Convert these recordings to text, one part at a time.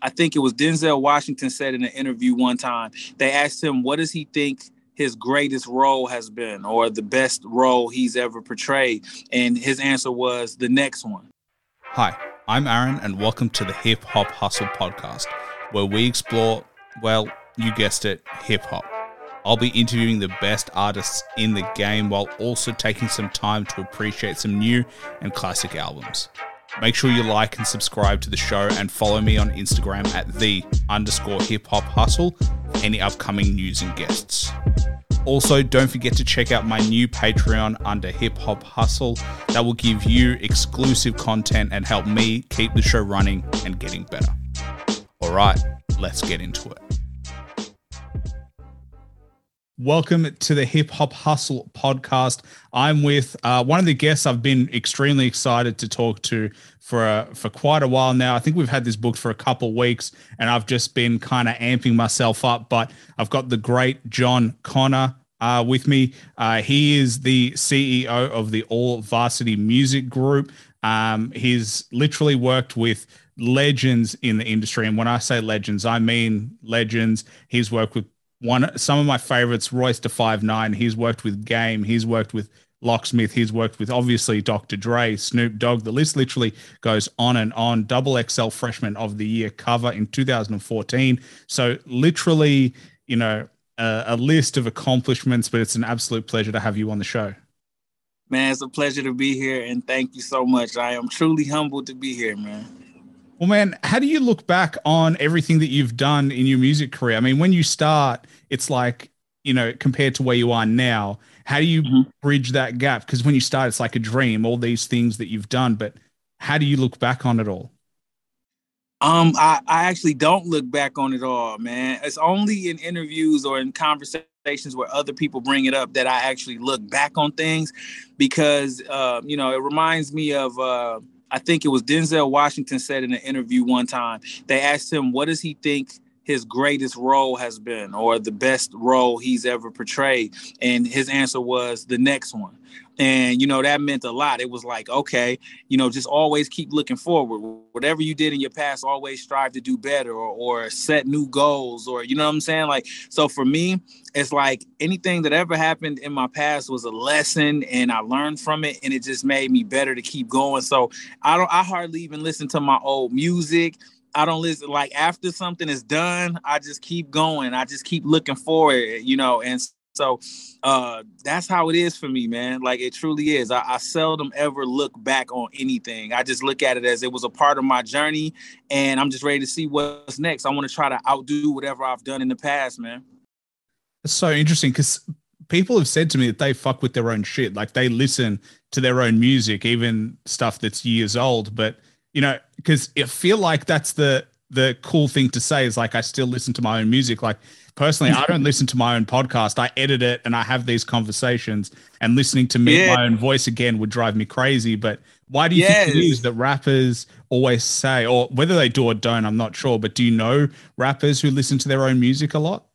I think it was Denzel Washington said in an interview one time, they asked him, what does he think his greatest role has been or the best role he's ever portrayed? And his answer was the next one. Hi, I'm Aaron, and welcome to the Hip Hop Hustle podcast, where we explore, well, you guessed it, hip hop. I'll be interviewing the best artists in the game while also taking some time to appreciate some new and classic albums. Make sure you like and subscribe to the show and follow me on Instagram at the underscore hip hop hustle for any upcoming news and guests. Also, don't forget to check out my new Patreon under Hip Hop Hustle that will give you exclusive content and help me keep the show running and getting better. All right, let's get into it. Welcome to the Hip Hop Hustle podcast. I'm with uh, one of the guests I've been extremely excited to talk to for uh, for quite a while now. I think we've had this booked for a couple weeks, and I've just been kind of amping myself up. But I've got the great Jon Connor uh, with me. Uh, he is the CEO of the All Varsity Music Group. Um, he's literally worked with legends in the industry, and when I say legends, I mean legends. He's worked with one some of my favorites, Royce da Five Nine. He's worked with Game. He's worked with Locksmith. He's worked with obviously Dr. Dre, Snoop Dogg. The list literally goes on and on. Double XL Freshman of the Year cover in 2014. So literally, you know, a, a list of accomplishments. But it's an absolute pleasure to have you on the show. Man, it's a pleasure to be here, and thank you so much. I am truly humbled to be here, man. Well, man, how do you look back on everything that you've done in your music career? I mean, when you start, it's like, you know, compared to where you are now, how do you mm-hmm. bridge that gap? Because when you start, it's like a dream, all these things that you've done, but how do you look back on it all? Um, I, I actually don't look back on it all, man. It's only in interviews or in conversations where other people bring it up that I actually look back on things because, uh, you know, it reminds me of, uh, I think it was Denzel Washington said in an interview one time, they asked him, what does he think his greatest role has been or the best role he's ever portrayed? And his answer was the next one. And, you know, that meant a lot. It was like, okay, you know, just always keep looking forward. Whatever you did in your past, always strive to do better or, or set new goals or, you know what I'm saying? Like, so for me, it's like anything that ever happened in my past was a lesson and I learned from it and it just made me better to keep going. So I don't, I hardly even listen to my old music. I don't listen like after something is done, I just keep going. I just keep looking forward, you know, and so uh, that's how it is for me, man. Like it truly is. I, I, seldom ever look back on anything. I just look at it as it was a part of my journey, and I'm just ready to see what's next. I want to try to outdo whatever I've done in the past, man. It's so interesting because people have said to me that they fuck with their own shit. Like they listen to their own music, even stuff that's years old. But you know, because I feel like that's the the cool thing to say is like I still listen to my own music. Like personally, I don't listen to my own podcast. I edit it and I have these conversations. And listening to me, yeah. my own voice again would drive me crazy. But why do you yes. think it is that rappers always say, or whether they do or don't, I'm not sure. But do you know rappers who listen to their own music a lot?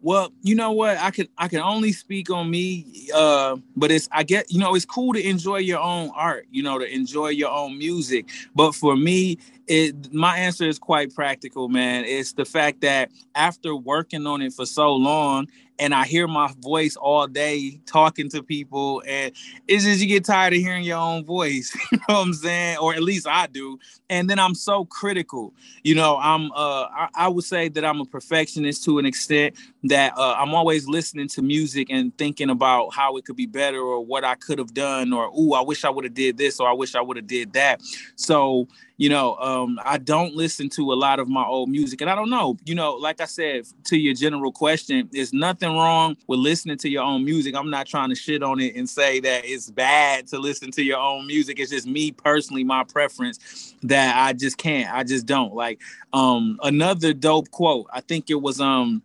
Well, you know what? I can I can only speak on me, uh, but it's I get you know it's cool to enjoy your own art, you know, to enjoy your own music. But for me, it my answer is quite practical, man. It's the fact that after working on it for so long and I hear my voice all day talking to people, and it's just you get tired of hearing your own voice, you know what I'm saying? Or at least I do. And then I'm so critical. You know, I'm uh I, I would say that I'm a perfectionist to an extent that uh, I'm always listening to music and thinking about how it could be better or what I could have done, or ooh, I wish I would have did this or I wish I would have did that. So you know, um, I don't listen to a lot of my old music. And I don't know, you know, like I said, to your general question, there's nothing wrong with listening to your own music. I'm not trying to shit on it and say that it's bad to listen to your own music. It's just me personally, my preference that I just can't. I just don't. Like um another dope quote. I think it was um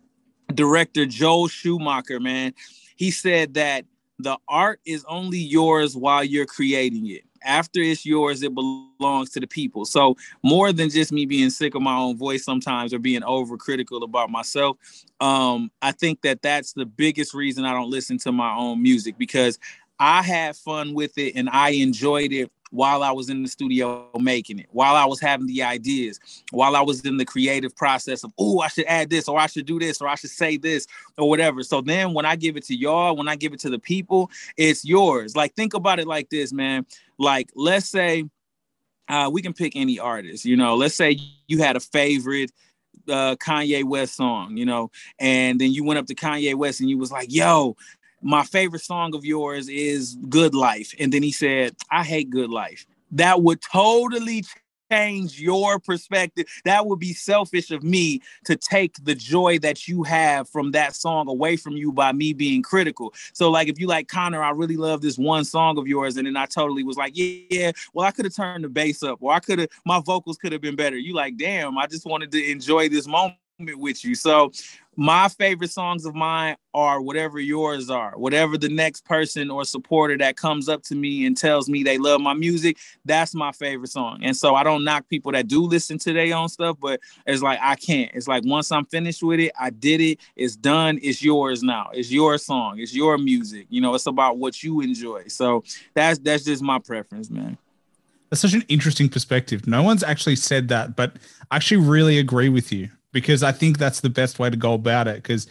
director Joel Schumacher, man. He said that the art is only yours while you're creating it after it's yours, it belongs to the people. So more than just me being sick of my own voice sometimes or being overcritical about myself, um, I think that that's the biggest reason I don't listen to my own music because I had fun with it and I enjoyed it while I was in the studio making it, while I was having the ideas, while I was in the creative process of, oh, I should add this, or I should do this, or I should say this, or whatever. So then when I give it to y'all, when I give it to the people, it's yours. Like, think about it like this, man. Like, let's say uh, we can pick any artist, you know, let's say you had a favorite uh, Kanye West song, you know, and then you went up to Kanye West and you was like, yo, my favorite song of yours is Good Life. And then he said, I hate Good Life. That would totally change your perspective. That would be selfish of me to take the joy that you have from that song away from you by me being critical. So, like, if you like Connor, I really love this one song of yours, and then I totally was like, yeah, yeah well, I could have turned the bass up, or I could have, my vocals could have been better. You like, damn, I just wanted to enjoy this moment with you. So my favorite songs of mine are whatever yours are whatever the next person or supporter that comes up to me and tells me they love my music that's my favorite song. And so i don't knock people that do listen to their own stuff but it's like i can't. It's like once i'm finished with it i did it. It's done. It's yours now. It's your song. It's your music. You know it's about what you enjoy. So that's that's just my preference man. That's such an interesting perspective. No one's actually said that but i actually really agree with you because I think that's the best way to go about it. Because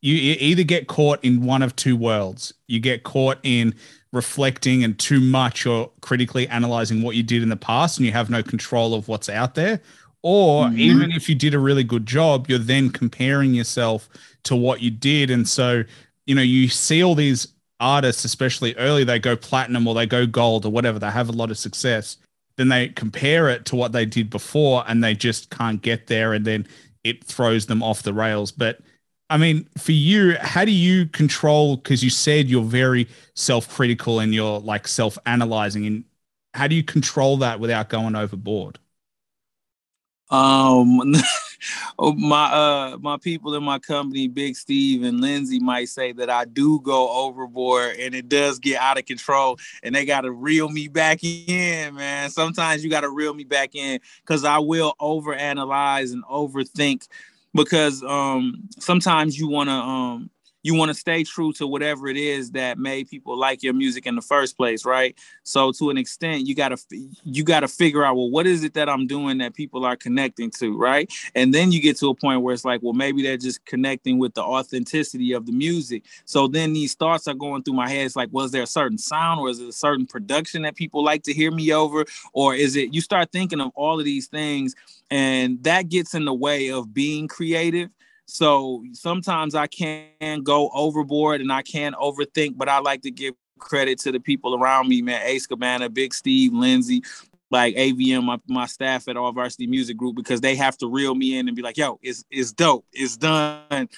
you, either get caught in one of two worlds. You get caught in reflecting and too much or critically analyzing what you did in the past and you have no control of what's out there. Or mm-hmm. even if you did a really good job, you're then comparing yourself to what you did. And so, you know, you see all these artists, especially early, they go platinum or they go gold or whatever, they have a lot of success. Then they compare it to what they did before and they just can't get there. And then it throws them off the rails. But I mean, for you, how do you control? Because you said you're very self critical and you're like self analyzing. And how do you control that without going overboard? Um, my uh my people in my company, Big Steve and Lindsay, might say that I do go overboard and it does get out of control, and they got to reel me back in, man. Sometimes you got to reel me back in because I will overanalyze and overthink because um sometimes you want to um you want to stay true to whatever it is that made people like your music in the first place right? So to an extent you got to you got to figure out well what is it that i'm doing that people are connecting to right? And then you get to a point where it's like well maybe they're just connecting with the authenticity of the music. So then these thoughts are going through my head. It's like was there a certain sound or is it a certain production that people like to hear me over? Or is it you start thinking of all of these things and that gets in the way of being creative so sometimes I can go overboard and I can overthink, but I like to give credit to the people around me, man. Ace Cabana, Big Steve, Lindsay, like AVM, my, my staff at All Varsity Music Group, because they have to reel me in and be like, yo, it's it's dope. It's done.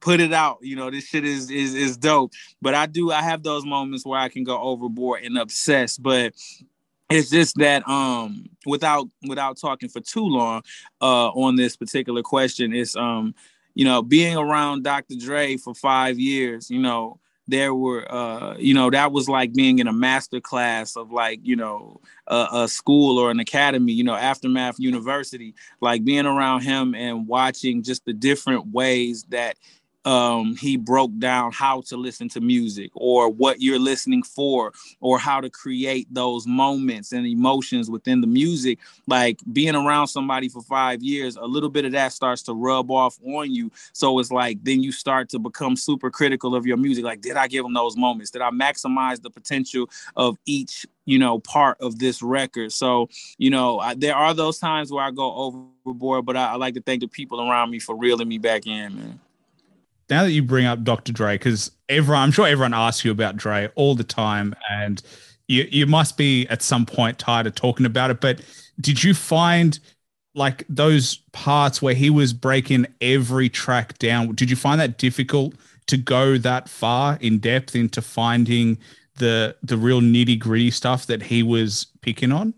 Put it out. You know, this shit is is is dope. But I do I have those moments where I can go overboard and obsess. But it's just that um without without talking for too long uh on this particular question, it's um you know, being around Dr. Dre for five years, you know, there were, uh, you know, that was like being in a master class of like, you know, a, a, school or an academy, you know, Aftermath University, like being around him and watching just the different ways that um, he broke down how to listen to music or what you're listening for or how to create those moments and emotions within the music. Like being around somebody for five years a little bit of that starts to rub off on you. So it's like then you start to become super critical of your music. Like did i give them those moments? Did i maximize the potential of each you know part of this record? So you know I, there are those times where i go overboard but I, I like to thank the people around me for reeling me back in man now that you bring up Dr. Dre, because everyone, I'm sure everyone asks you about Dre all the time, and you you must be at some point tired of talking about it. But did you find like those parts where he was breaking every track down? Did you find that difficult to go that far in depth into finding the the real nitty gritty stuff that he was picking on?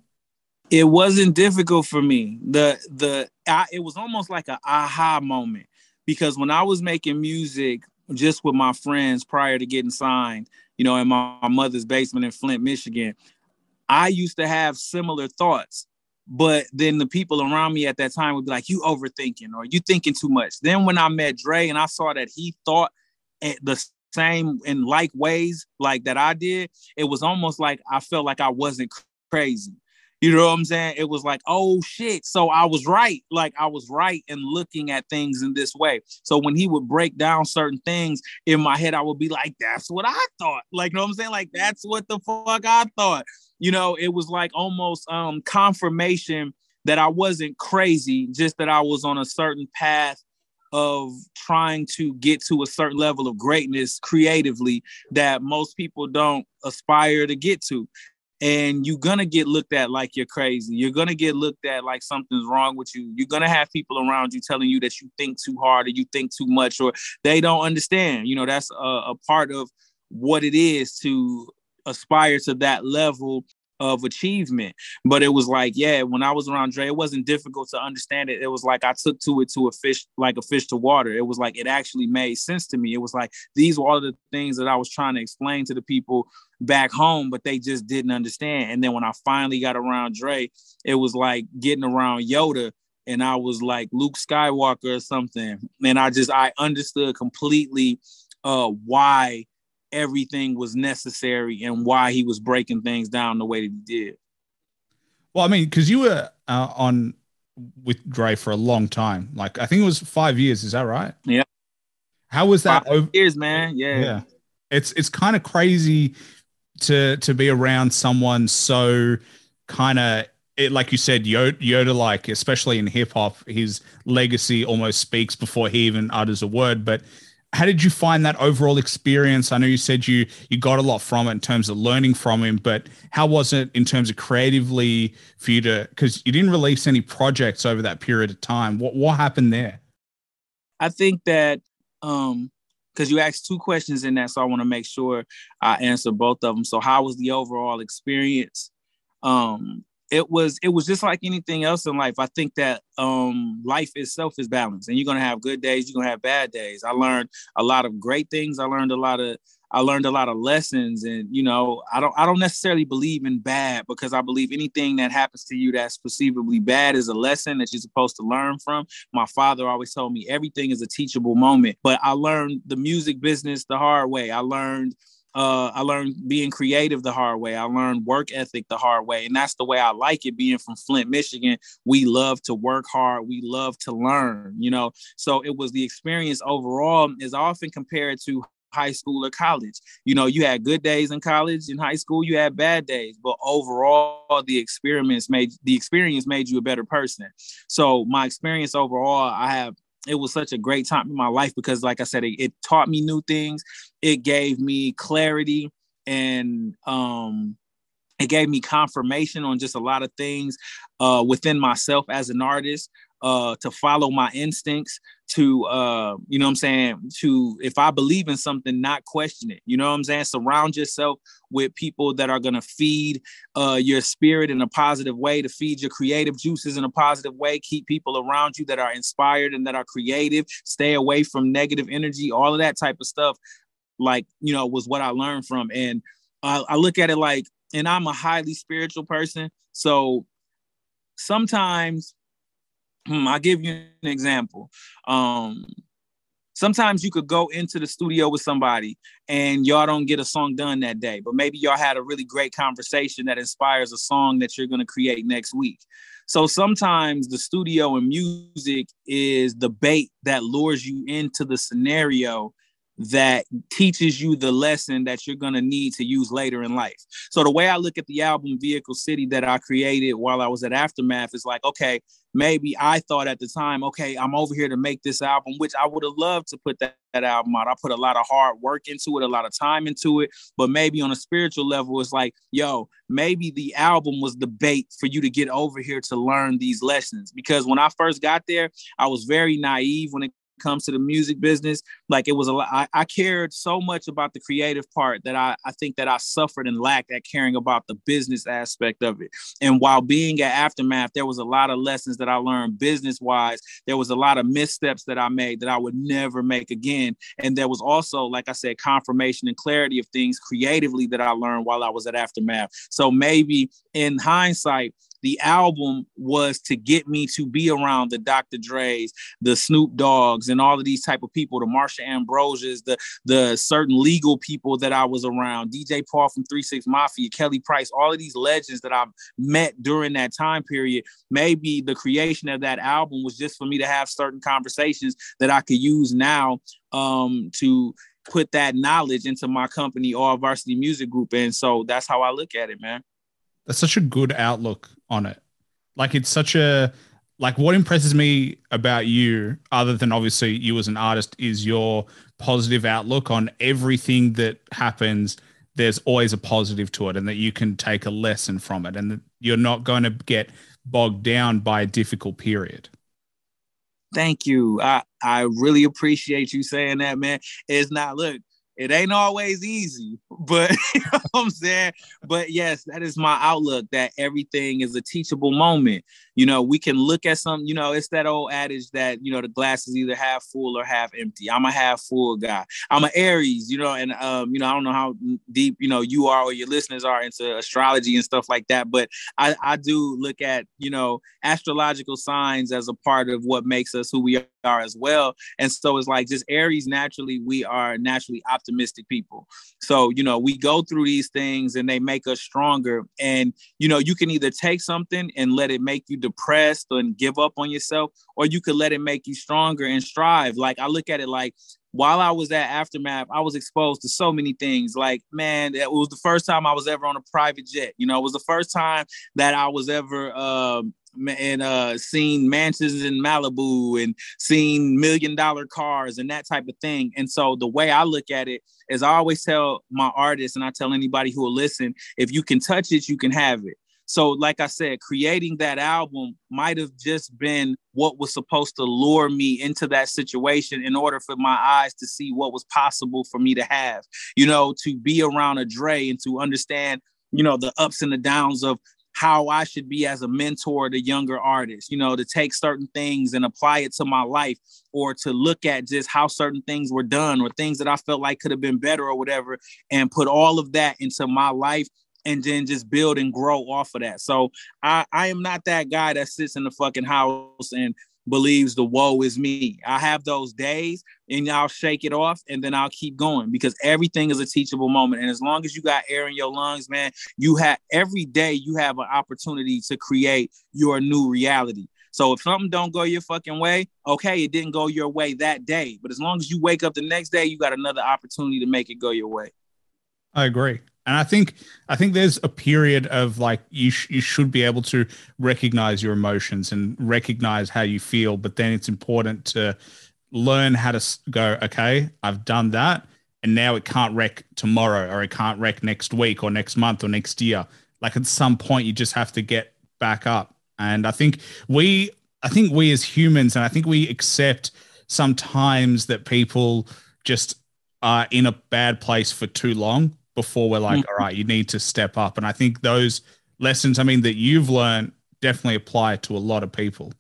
It wasn't difficult for me. The the I, it was almost like an aha moment because when I was making music just with my friends prior to getting signed, you know, in my, my mother's basement in Flint, Michigan, I used to have similar thoughts. But then the people around me at that time would be like, you overthinking or you thinking too much. Then when I met Dre and I saw that he thought the same in like ways like that I did, it was almost like I felt like I wasn't crazy. You know what I'm saying? It was like, oh shit. So I was right. Like I was right in looking at things in this way. So when he would break down certain things in my head, I would be like, that's what I thought. Like, you know what I'm saying? Like, that's what the fuck I thought. You know, it was like almost um confirmation that I wasn't crazy, just that I was on a certain path of trying to get to a certain level of greatness creatively that most people don't aspire to get to and you're gonna get looked at like you're crazy. You're gonna get looked at like something's wrong with you. You're gonna have people around you telling you that you think too hard or you think too much or they don't understand. You know, that's a, a part of what it is to aspire to that level of achievement. But it was like, yeah, when I was around Dre, it wasn't difficult to understand it. It was like I took to it to a fish, like a fish to water. It was like it actually made sense to me. It was like these were all the things that I was trying to explain to the people back home, but they just didn't understand. And then when I finally got around Dre, it was like getting around Yoda and I was like Luke Skywalker or something. And I just I understood completely uh why everything was necessary and why he was breaking things down the way that he did. Well, I mean, because you were uh, on with Dre for a long time. Like I think it was five years. Is that right? Yeah. How was that? Five over- years, man. Yeah. Yeah. It's it's kind of crazy to to be around someone so kind of like you said, Yoda, Yoda, like especially in hip hop, his legacy almost speaks before he even utters a word. But how did you find that overall experience? I know you said you you got a lot from it in terms of learning from him, but how was it in terms of creatively for you to? Because you didn't release any projects over that period of time. What what happened there? I think that um because you asked two questions in that, so I want to make sure I answer both of them. So, how was the overall experience? Um, it was it was just like anything else in life. I think that um, life itself is balanced, and you're gonna have good days, you're gonna have bad days. I learned a lot of great things. I learned a lot of I learned a lot of lessons, and you know, I don't I don't necessarily believe in bad because I believe anything that happens to you that's perceivably bad is a lesson that you're supposed to learn from. My father always told me everything is a teachable moment, but I learned the music business the hard way. I learned uh, I learned being creative the hard way. I learned work ethic the hard way. And that's the way I like it being from Flint, Michigan. We love to work hard. We love to learn, you know. So it was the experience overall is often compared to high school or college. You know, you had good days in college, in high school, you had bad days, but overall the experience made the experience made you a better person. So my experience overall, I have it was such a great time in my life because like I said, it, it taught me new things. It gave me clarity and um it gave me confirmation on just a lot of things uh, within myself as an artist uh, to follow my instincts, to uh, you know what I'm saying, to if I believe in something, not question it. You know what I'm saying? Surround yourself with people that are gonna feed uh, your spirit in a positive way, to feed your creative juices in a positive way. Keep people around you that are inspired and that are creative. Stay away from negative energy, all of that type of stuff. Like, you know, was what I learned from. And I, I look at it like, and I'm a highly spiritual person. So sometimes I'll give you an example. Um, sometimes you could go into the studio with somebody and y'all don't get a song done that day, but maybe y'all had a really great conversation that inspires a song that you're going to create next week. So sometimes the studio and music is the bait that lures you into the scenario that teaches you the lesson that you're going to need to use later in life. So the way I look at the album Vehicle City that I created while I was at Aftermath is like, okay, maybe I thought at the time, okay, I'm over here to make this album, which I would have loved to put that, that album out. I put a lot of hard work into it, a lot of time into it, but maybe on a spiritual level, it's like, yo, maybe the album was the bait for you to get over here to learn these lessons. Because when I first got there, I was very naive when it comes to the music business. Like it was a lot, I, I cared so much about the creative part that I, I think that I suffered and lacked at caring about the business aspect of it. And while being at Aftermath, there was a lot of lessons that I learned business wise. There was a lot of missteps that I made that I would never make again. And there was also, like I said, confirmation and clarity of things creatively that I learned while I was at Aftermath. So maybe in hindsight, the album was to get me to be around the Dr. Dre's, the Snoop Doggs, and all of these type of people, the Marsha Ambrosias, the the certain legal people that I was around, DJ Paul from Three Six Mafia, Kelly Price, all of these legends that I've met during that time period. Maybe the creation of that album was just for me to have certain conversations that I could use now um, to put that knowledge into my company, All Varsity Music Group, and so that's how I look at it, man. That's such a good outlook on it. Like it's such a like what impresses me about you, other than obviously you as an artist, is your positive outlook on everything that happens. There's always a positive to it, and that you can take a lesson from it, and that you're not going to get bogged down by a difficult period. Thank you. I I really appreciate you saying that, man. It's not look, it ain't always easy, but you know I'm saying. But yes, that is my outlook that everything is a teachable moment. You know, we can look at some, you know, it's that old adage that, you know, the glass is either half full or half empty. I'm a half full guy. I'm an Aries, you know, and um, you know, I don't know how deep, you know, you are or your listeners are into astrology and stuff like that, but I, I do look at, you know, astrological signs as a part of what makes us who we are as well. And so it's like just Aries naturally, we are naturally optimistic people. So, you know, we go through these things and they make us stronger. And, you know, you can either take something and let it make you depressed and give up on yourself, or you could let it make you stronger and strive. Like I look at it like while I was at Aftermath, I was exposed to so many things. Like, man, it was the first time I was ever on a private jet. You know, it was the first time that I was ever um, and uh seen mansions in Malibu and seen million dollar cars and that type of thing. And so the way I look at it is I always tell my artists and I tell anybody who will listen, if you can touch it, you can have it. So, like I said, creating that album might have just been what was supposed to lure me into that situation in order for my eyes to see what was possible for me to have, you know, to be around a Dre and to understand, you know, the ups and the downs of how I should be as a mentor to younger artists, you know, to take certain things and apply it to my life or to look at just how certain things were done or things that I felt like could have been better or whatever and put all of that into my life and then just build and grow off of that. So I, I am not that guy that sits in the fucking house and believes the woe is me. I have those days and I'll shake it off and then I'll keep going because everything is a teachable moment. And as long as you got air in your lungs, man, you have every day you have an opportunity to create your new reality. So if something don't go your fucking way, okay, it didn't go your way that day. But as long as you wake up the next day, you got another opportunity to make it go your way. I agree. And I think I think there's a period of like you sh- you should be able to recognize your emotions and recognize how you feel, but then it's important to learn how to go. Okay, I've done that, and now it can't wreck tomorrow, or it can't wreck next week, or next month, or next year. Like at some point, you just have to get back up. And I think we, I think we as humans, and I think we accept sometimes that people just are in a bad place for too long before we're like, mm-hmm. all right, you need to step up. And I think those lessons, I mean, that you've learned definitely apply to a lot of people.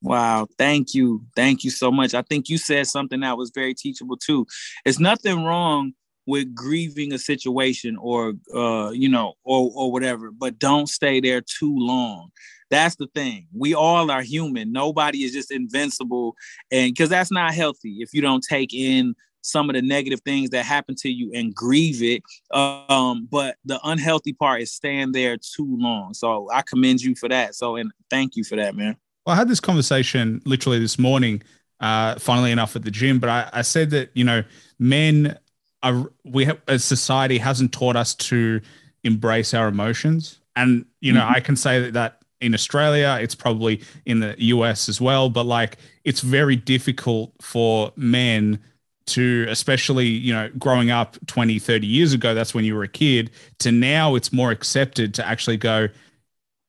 Wow, thank you. Thank you so much. I think you said something that was very teachable too. It's nothing wrong with grieving a situation or uh you know or or whatever, but don't stay there too long. That's the thing. We all are human. Nobody is just invincible and cuz that's not healthy if you don't take in some of the negative things that happen to you and grieve it. Um, but the unhealthy part is staying there too long. So I commend you for that. So and thank you for that, man. Well, I had this conversation literally this morning, uh, funnily enough, at the gym. But I, I said that you know, men are we have as society hasn't taught us to embrace our emotions, and you know, mm-hmm. I can say that that in Australia, it's probably in the US as well, but like it's very difficult for men to especially you know growing up 20 30 years ago that's when you were a kid to now it's more accepted to actually go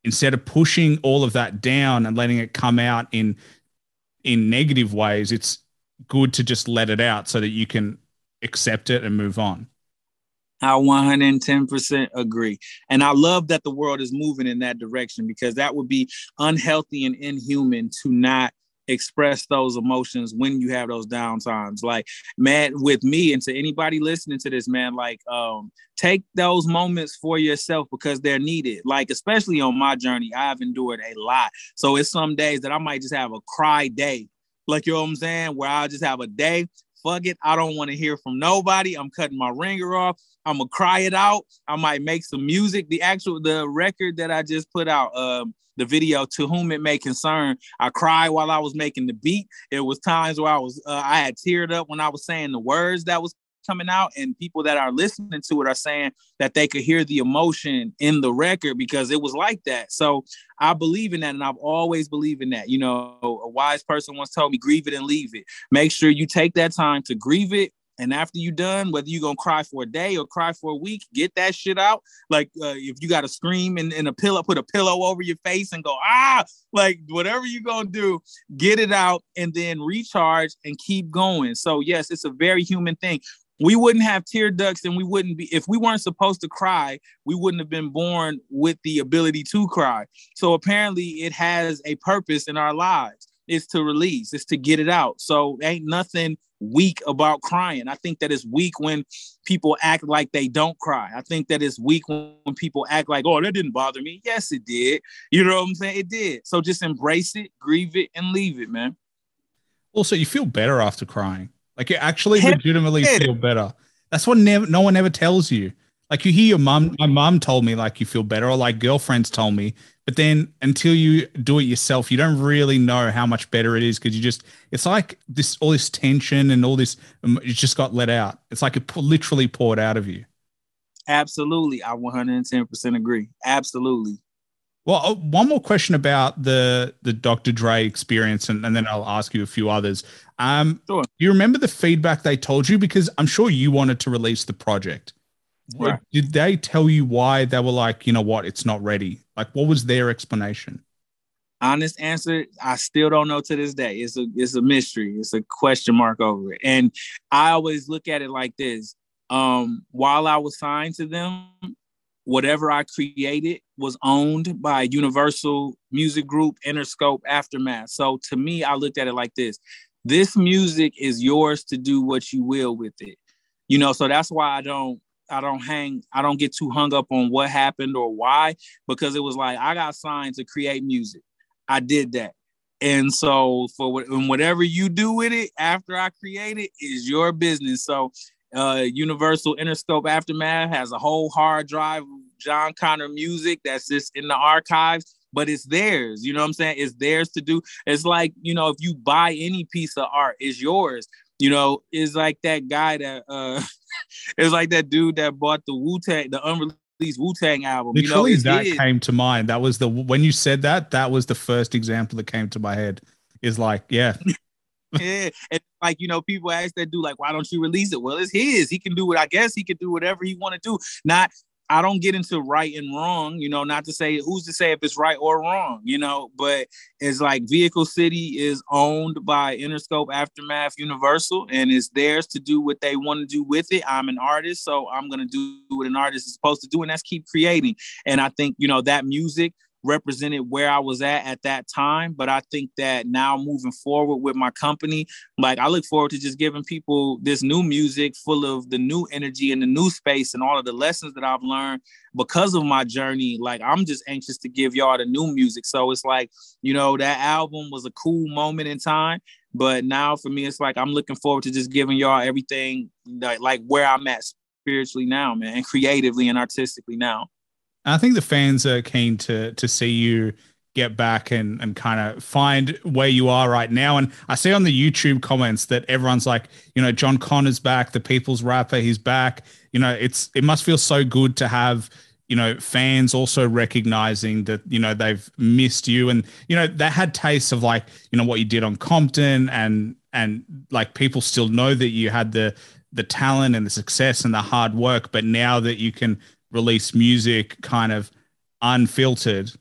instead of pushing all of that down and letting it come out in in negative ways it's good to just let it out so that you can accept it and move on I 110% agree. And I love that the world is moving in that direction because that would be unhealthy and inhuman to not express those emotions when you have those downtimes. Like, man, with me and to anybody listening to this, man, like, um, take those moments for yourself because they're needed. Like, especially on my journey, I've endured a lot. So it's some days that I might just have a cry day. Like, you know what I'm saying? Where i just have a day. Fuck it. I don't want to hear from nobody. I'm cutting my ringer off. I'm gonna cry it out. I might make some music. The actual the record that I just put out, um, the video to whom it may concern. I cried while I was making the beat. It was times where I was uh, I had teared up when I was saying the words that was coming out and people that are listening to it are saying that they could hear the emotion in the record because it was like that. So I believe in that and I've always believed in that. You know, a wise person once told me grieve it and leave it. Make sure you take that time to grieve it and after you done, whether you're gonna cry for a day or cry for a week, get that shit out. Like uh, if you gotta scream in, in a pillow, put a pillow over your face and go ah, like whatever you're gonna do, get it out and then recharge and keep going. So yes, it's a very human thing. We wouldn't have tear ducts and we wouldn't be if we weren't supposed to cry, we wouldn't have been born with the ability to cry. So apparently it has a purpose in our lives. It's to release, it's to get it out. So ain't nothing weak about crying. I think that it's weak when people act like they don't cry. I think that it's weak when, when people act like, oh, that didn't bother me. Yes, it did. You know what I'm saying? It did. So just embrace it, grieve it, and leave it, man. Also, you feel better after crying. Like you actually legitimately feel better. That's what never no one ever tells you. Like you hear your mom, my mom told me like you feel better, or like girlfriends told me, but then until you do it yourself, you don't really know how much better it is because you just it's like this all this tension and all this um, it just got let out. It's like it literally poured out of you. Absolutely, I 110% agree. Absolutely. Well, uh, one more question about the the Dr. Dre experience, and, and then I'll ask you a few others. Um, sure. Do you remember the feedback they told you? Because I'm sure you wanted to release the project. Right. Did they tell you why they were like, you know what, it's not ready? Like, what was their explanation? Honest answer, I still don't know to this day. It's a it's a mystery. It's a question mark over it. And I always look at it like this. Um, while I was signed to them, whatever I created was owned by Universal Music Group, Interscope, Aftermath. So to me, I looked at it like this. This music is yours to do what you will with it. You know, so that's why I don't I don't hang, I don't get too hung up on what happened or why, because it was like I got signed to create music. I did that. And so for and whatever you do with it after I create it is your business. So uh Universal Interscope Aftermath has a whole hard drive of Jon Connor music that's just in the archives, but it's theirs. You know what I'm saying? It's theirs to do. It's like, you know, if you buy any piece of art, it's yours you know, it's like that guy that uh it's like that dude that bought the Wu Tang, the unreleased Wu Tang album. Literally, you know, that came to mind. That was the when you said that, that was the first example that came to my head. Is like, yeah. yeah, and like you know, people ask that dude like, "Why don't you release it?" Well, it's his. He can do what I guess he can do whatever he want to do. Not I don't get into right and wrong, you know, not to say who's to say if it's right or wrong, you know, but it's like Vehicle City is owned by Interscope Aftermath Universal and it's theirs to do what they want to do with it. I'm an artist, so I'm going to do what an artist is supposed to do, and that's keep creating. And I think, you know, that music represented where I was at at that time. But I think that now moving forward with my company, like I look forward to just giving people this new music full of the new energy and the new space and all of the lessons that I've learned because of my journey. Like I'm just anxious to give y'all the new music. So it's like, you know, that album was a cool moment in time. But now for me, it's like I'm looking forward to just giving y'all everything like, like where I'm at spiritually now, man, and creatively and artistically now. I think the fans are keen to to see you get back and and kind of find where you are right now. And I see on the YouTube comments that everyone's like, you know, Jon Connor's back, the people's rapper, he's back. You know, it's it must feel so good to have you know fans also recognizing that you know they've missed you and you know they had tastes of like you know what you did on compton and and like people still know that you had the the talent and the success and the hard work but now that you can release music kind of unfiltered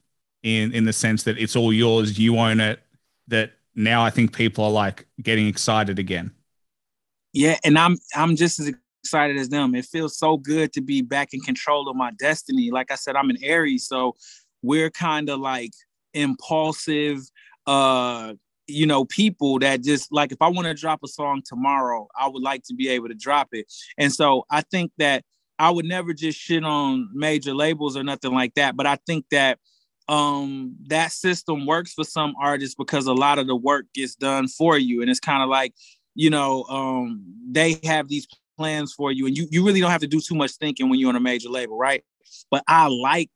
in in the sense that it's all yours, you own it. That now I think people are like getting excited again. Yeah, and I'm I'm just as excited as them. It feels so good to be back in control of my destiny. Like I said, I'm an Aries, so we're kind of like impulsive, uh you know, people that just like if I want to drop a song tomorrow, I would like to be able to drop it. And so I think that I would never just shit on major labels or nothing like that. But I think that um that system works for some artists because a lot of the work gets done for you. And it's kind of like, you know, um, they have these plans for you and you you really don't have to do too much thinking when you're on a major label, right? But I like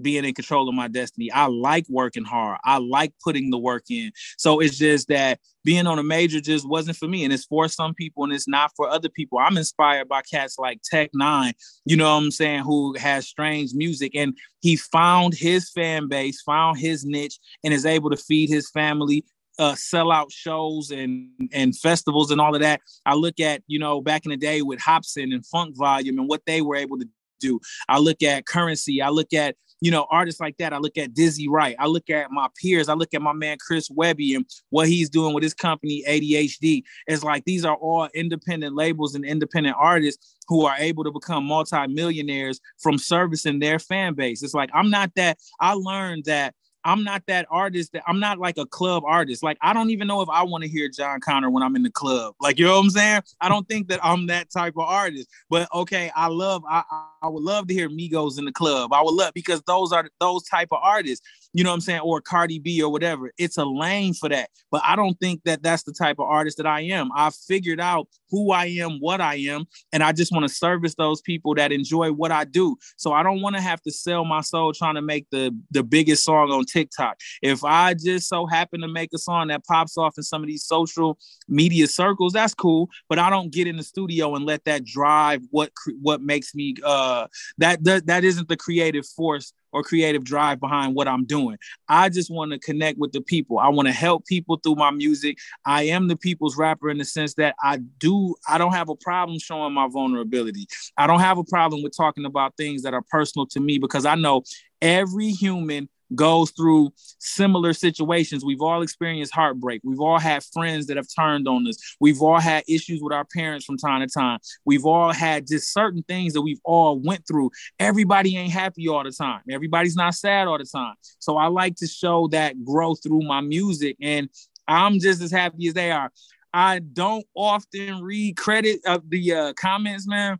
being in control of my destiny. I like working hard. I like putting the work in. So it's just that being on a major just wasn't for me. And it's for some people and it's not for other people. I'm inspired by cats like Tech N9ne, you know what I'm saying, who has strange music and he found his fan base, found his niche, and is able to feed his family. Uh, sell out shows and and festivals and all of that. I look at you know back in the day with Hopsin and Funk Volume and what they were able to do. I look at Curren$y. I look at you know, artists like that. I look at Dizzy Wright. I look at my peers. I look at my man Chris Webby and what he's doing with his company ADHD. It's like these are all independent labels and independent artists who are able to become multimillionaires from servicing their fan base. It's like I'm not that. I learned that I'm not that artist that I'm not like a club artist. Like I don't even know if I want to hear Jon Connor when I'm in the club. Like you know what I'm saying? I don't think that I'm that type of artist. But okay, I love I I would love to hear Migos in the club. I would love because those are those type of artists you know what I'm saying, or Cardi B or whatever. It's a lane for that. But I don't think that that's the type of artist that I am. I've figured out who I am, what I am, and I just want to service those people that enjoy what I do. So I don't want to have to sell my soul trying to make the the biggest song on TikTok. If I just so happen to make a song that pops off in some of these social media circles, that's cool. But I don't get in the studio and let that drive what what makes me uh Uh, that that, that isn't the creative force or creative drive behind what I'm doing. I just want to connect with the people. I want to help people through my music. I am the people's rapper in the sense that I do, I don't have a problem showing my vulnerability. I don't have a problem with talking about things that are personal to me because I know every human goes through similar situations. We've all experienced heartbreak. We've all had friends that have turned on us. We've all had issues with our parents from time to time. We've all had just certain things that we've all went through. Everybody ain't happy all the time. Everybody's not sad all the time. So I like to show that growth through my music and I'm just as happy as they are. I don't often read credit of the uh, comments, man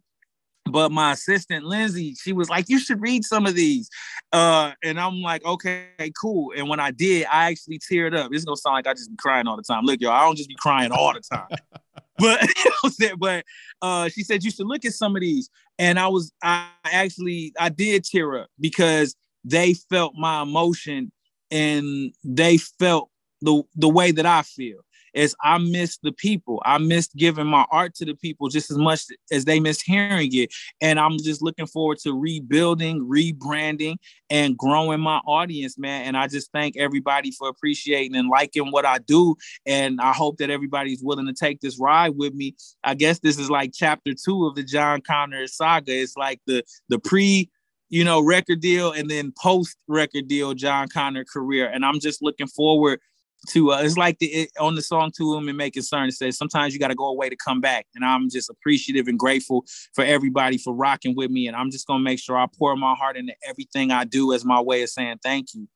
but my assistant Lindsay, she was like, "You should read some of these," uh, and I'm like, "Okay, cool." And when I did, I actually teared up. It's gonna sound like I just be crying all the time. Look, y'all, I don't just be crying all the time. but but uh, she said you should look at some of these, and I was I actually I did tear up because they felt my emotion and they felt the the way that I feel is I miss the people. I missed giving my art to the people just as much as they miss hearing it. And I'm just looking forward to rebuilding, rebranding, and growing my audience, man. And I just thank everybody for appreciating and liking what I do. And I hope that everybody's willing to take this ride with me. I guess this is like chapter two of the Jon Connor saga. It's like the the pre you know, record deal and then post record deal Jon Connor career. And I'm just looking forward to uh, it's like the it, on the song to whom it may concern it says sometimes you got to go away to come back and i'm just appreciative and grateful for everybody for rocking with me and i'm just gonna make sure i pour my heart into everything i do as my way of saying thank you.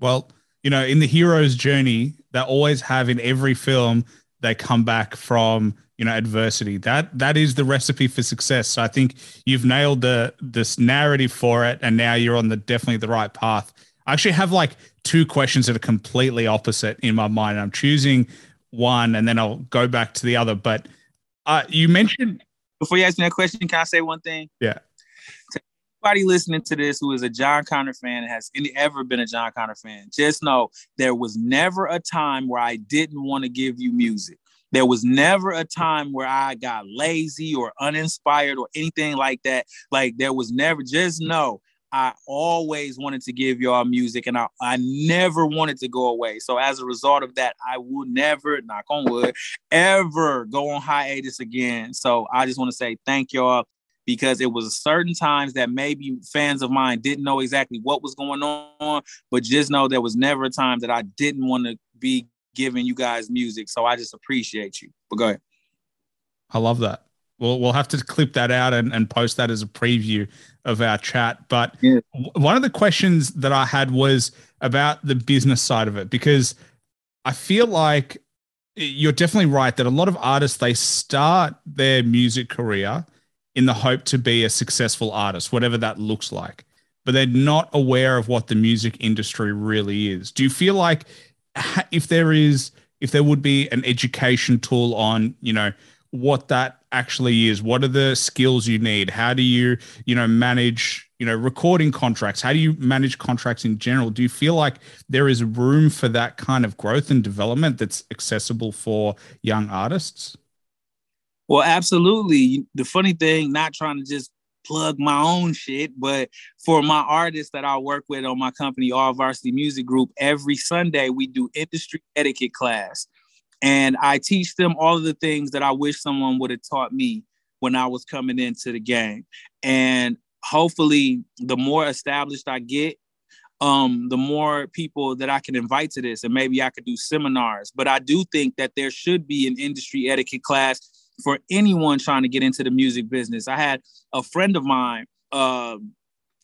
Well you know in the hero's journey they always have in every film they come back from you know adversity. That that is the recipe for success. So i think you've nailed the this narrative for it and now you're on the definitely the right path. I actually have like two questions that are completely opposite in my mind. I'm choosing one and then I'll go back to the other. But uh, you mentioned before you ask me that question, can I say one thing? Yeah. To anybody listening to this who is a Jon Connor fan and has any, ever been a Jon Connor fan, just know there was never a time where I didn't want to give you music. There was never a time where I got lazy or uninspired or anything like that. Like there was never, just know I always wanted to give y'all music and I, I never wanted to go away. So as a result of that, I will never, knock on wood, ever go on hiatus again. So I just want to say thank y'all because it was certain times that maybe fans of mine didn't know exactly what was going on, but just know there was never a time that I didn't want to be giving you guys music. So I just appreciate you. But go ahead. I love that. We'll we'll have to clip that out and, and post that as a preview of our chat. But yeah. one of the questions that I had was about the business side of it because I feel like you're definitely right that a lot of artists they start their music career in the hope to be a successful artist, whatever that looks like, but they're not aware of what the music industry really is. Do you feel like if there is, if there would be an education tool on, you know, what that actually is, what are the skills you need? How do you, you know, manage you know recording contracts? How do you manage contracts in general? Do you feel like there is room for that kind of growth and development that's accessible for young artists? Well absolutely. The funny thing not trying to just plug my own shit but for my artists that i work with on my company all varsity music group every sunday we do industry etiquette class and i teach them all of the things that i wish someone would have taught me when I was coming into the game. And hopefully the more established I get, um, the more people that I can invite to this, and maybe I could do seminars. But I do think that there should be an industry etiquette class for anyone trying to get into the music business. I had a friend of mine, uh,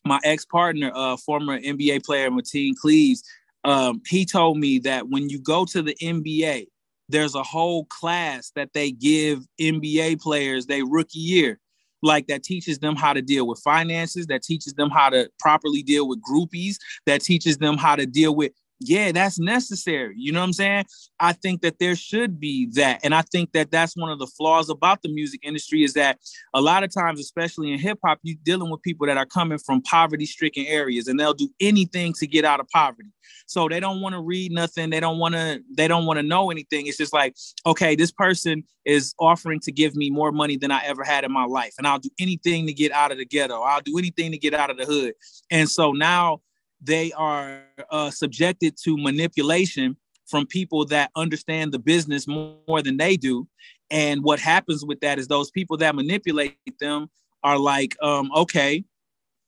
my ex partner, uh, former NBA player Mateen Cleaves. Um, he told me that when you go to the NBA, there's a whole class that they give NBA players their rookie year like that teaches them how to deal with finances, that teaches them how to properly deal with groupies, that teaches them how to deal with yeah, that's necessary. You know what I'm saying? I think that there should be that. And I think that that's one of the flaws about the music industry is that a lot of times, especially in hip hop, you're dealing with people that are coming from poverty stricken areas and they'll do anything to get out of poverty. So they don't want to read nothing. They don't want to, they don't want to know anything. It's just like, okay, this person is offering to give me more money than I ever had in my life. And I'll do anything to get out of the ghetto. I'll do anything to get out of the hood. And so now they are uh, subjected to manipulation from people that understand the business more than they do. And what happens with that is those people that manipulate them are like, um, okay,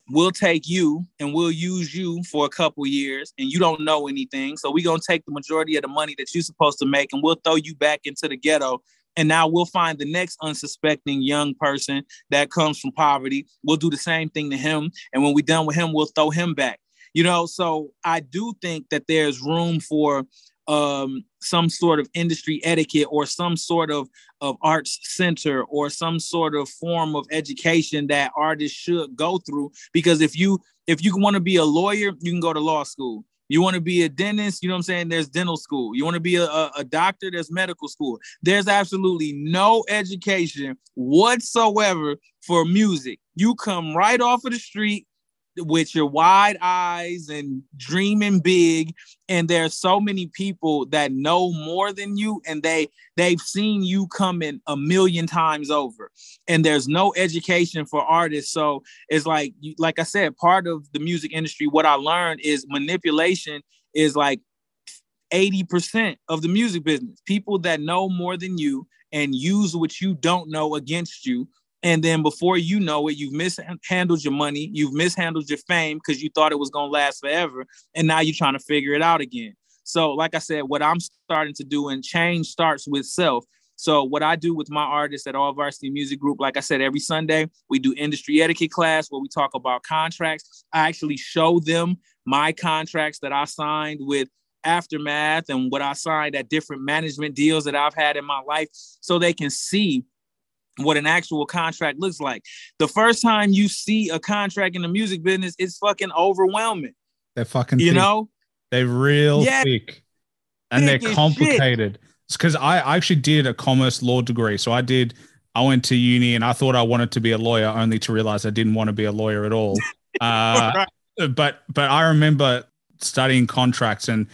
we'll take you and we'll use you for a couple years and you don't know anything. So we're going to take the majority of the money that you're supposed to make and we'll throw you back into the ghetto. And now we'll find the next unsuspecting young person that comes from poverty. We'll do the same thing to him. And when we're done with him, we'll throw him back you know so i do think that there's room for um, some sort of industry etiquette or some sort of, of arts center or some sort of form of education that artists should go through. Because if you if you want to be a lawyer you can go to law school. You want to be a dentist you know what i'm saying? There's dental school. You want to be a, a, a doctor there's medical school. There's absolutely no education whatsoever for music. You come right off of the street with your wide eyes and dreaming big and there's so many people that know more than you and they they've seen you coming a million times over. And there's no education for artists. So it's like like i said part of the music industry what i learned is manipulation is like 80% of the music business. People that know more than you and use what you don't know against you and then before you know it, you've mishandled your money, you've mishandled your fame because you thought it was going to last forever. And now you're trying to figure it out again. So, like I said, what I'm starting to do and change starts with self. So, what I do with my artists at All Varsity Music Group, like I said, every Sunday we do industry etiquette class where we talk about contracts. I actually show them my contracts that I signed with Aftermath and what I signed at different management deals that I've had in my life so they can see what an actual contract looks like. The first time you see a contract in the music business, it's fucking overwhelming. They're fucking, you thick. know, they're real yeah, thick and they're complicated. It's because I actually did a commerce law degree. So I did, I went to uni and I thought I wanted to be a lawyer only to realize I didn't want to be a lawyer at all. Uh, but, but I remember studying contracts and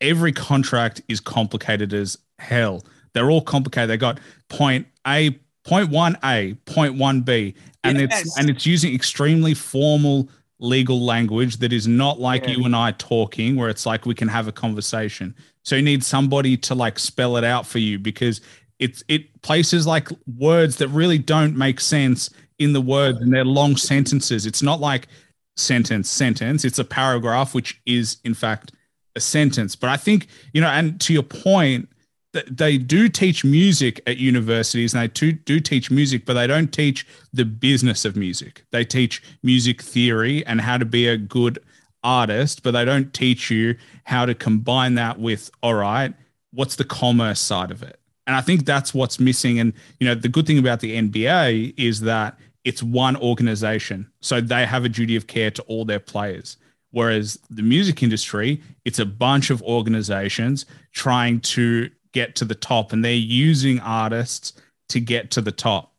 every contract is complicated as hell. They're all complicated. They got point A, point one A, point one B, and yes. it's and it's using extremely formal legal language that is not like yeah. you and I talking, where it's like we can have a conversation. So you need somebody to like spell it out for you because it's it places like words that really don't make sense in the words and they're long sentences. It's not like sentence, sentence. It's a paragraph, which is in fact a sentence. But I think, you know, and to your point, they do teach music at universities and they do, do teach music, but they don't teach the business of music. They teach music theory and how to be a good artist, but they don't teach you how to combine that with, all right, what's the commerce side of it? And I think that's what's missing. And you know, the good thing about the NBA is that it's one organization, so they have a duty of care to all their players. Whereas the music industry, it's a bunch of organizations trying to get to the top, and they're using artists to get to the top.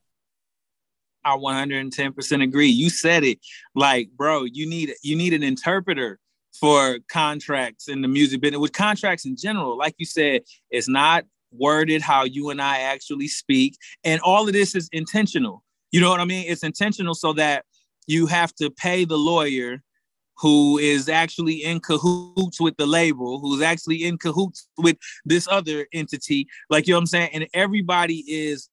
I 110% agree. You said it. Like, bro, you need you need an interpreter for contracts in the music business with contracts in general. Like you said, it's not worded how you and I actually speak. And all of this is intentional. You know what I mean? It's intentional so that you have to pay the lawyer who is actually in cahoots with the label, who's actually in cahoots with this other entity. Like you know what I'm saying? And everybody is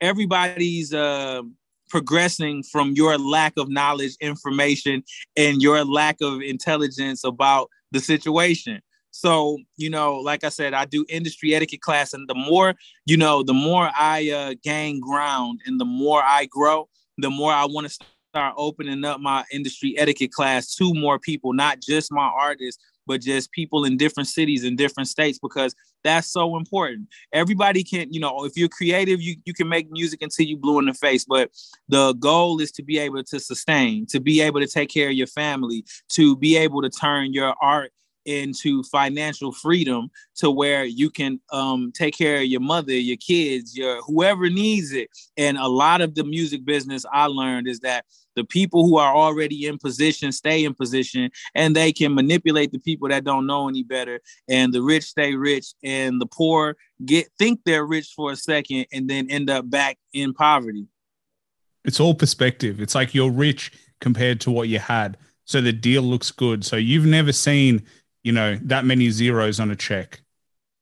everybody's uh progressing from your lack of knowledge, information, and your lack of intelligence about the situation. So, you know, like I said, I do industry etiquette class, and the more, you know, the more I uh, gain ground and the more I grow, the more I want to start opening up my industry etiquette class to more people, not just my artists, but just people in different cities and different states because that's so important. Everybody can, you know, if you're creative, you, you can make music until you blue in the face, but the goal is to be able to sustain, to be able to take care of your family, to be able to turn your art into financial freedom to where you can um, take care of your mother, your kids, your whoever needs it. And a lot of the music business I learned is that the people who are already in position stay in position and they can manipulate the people that don't know any better. And the rich stay rich and the poor get think they're rich for a second and then end up back in poverty. It's all perspective. It's like you're rich compared to what you had. So the deal looks good. So you've never seen you know that many zeros on a check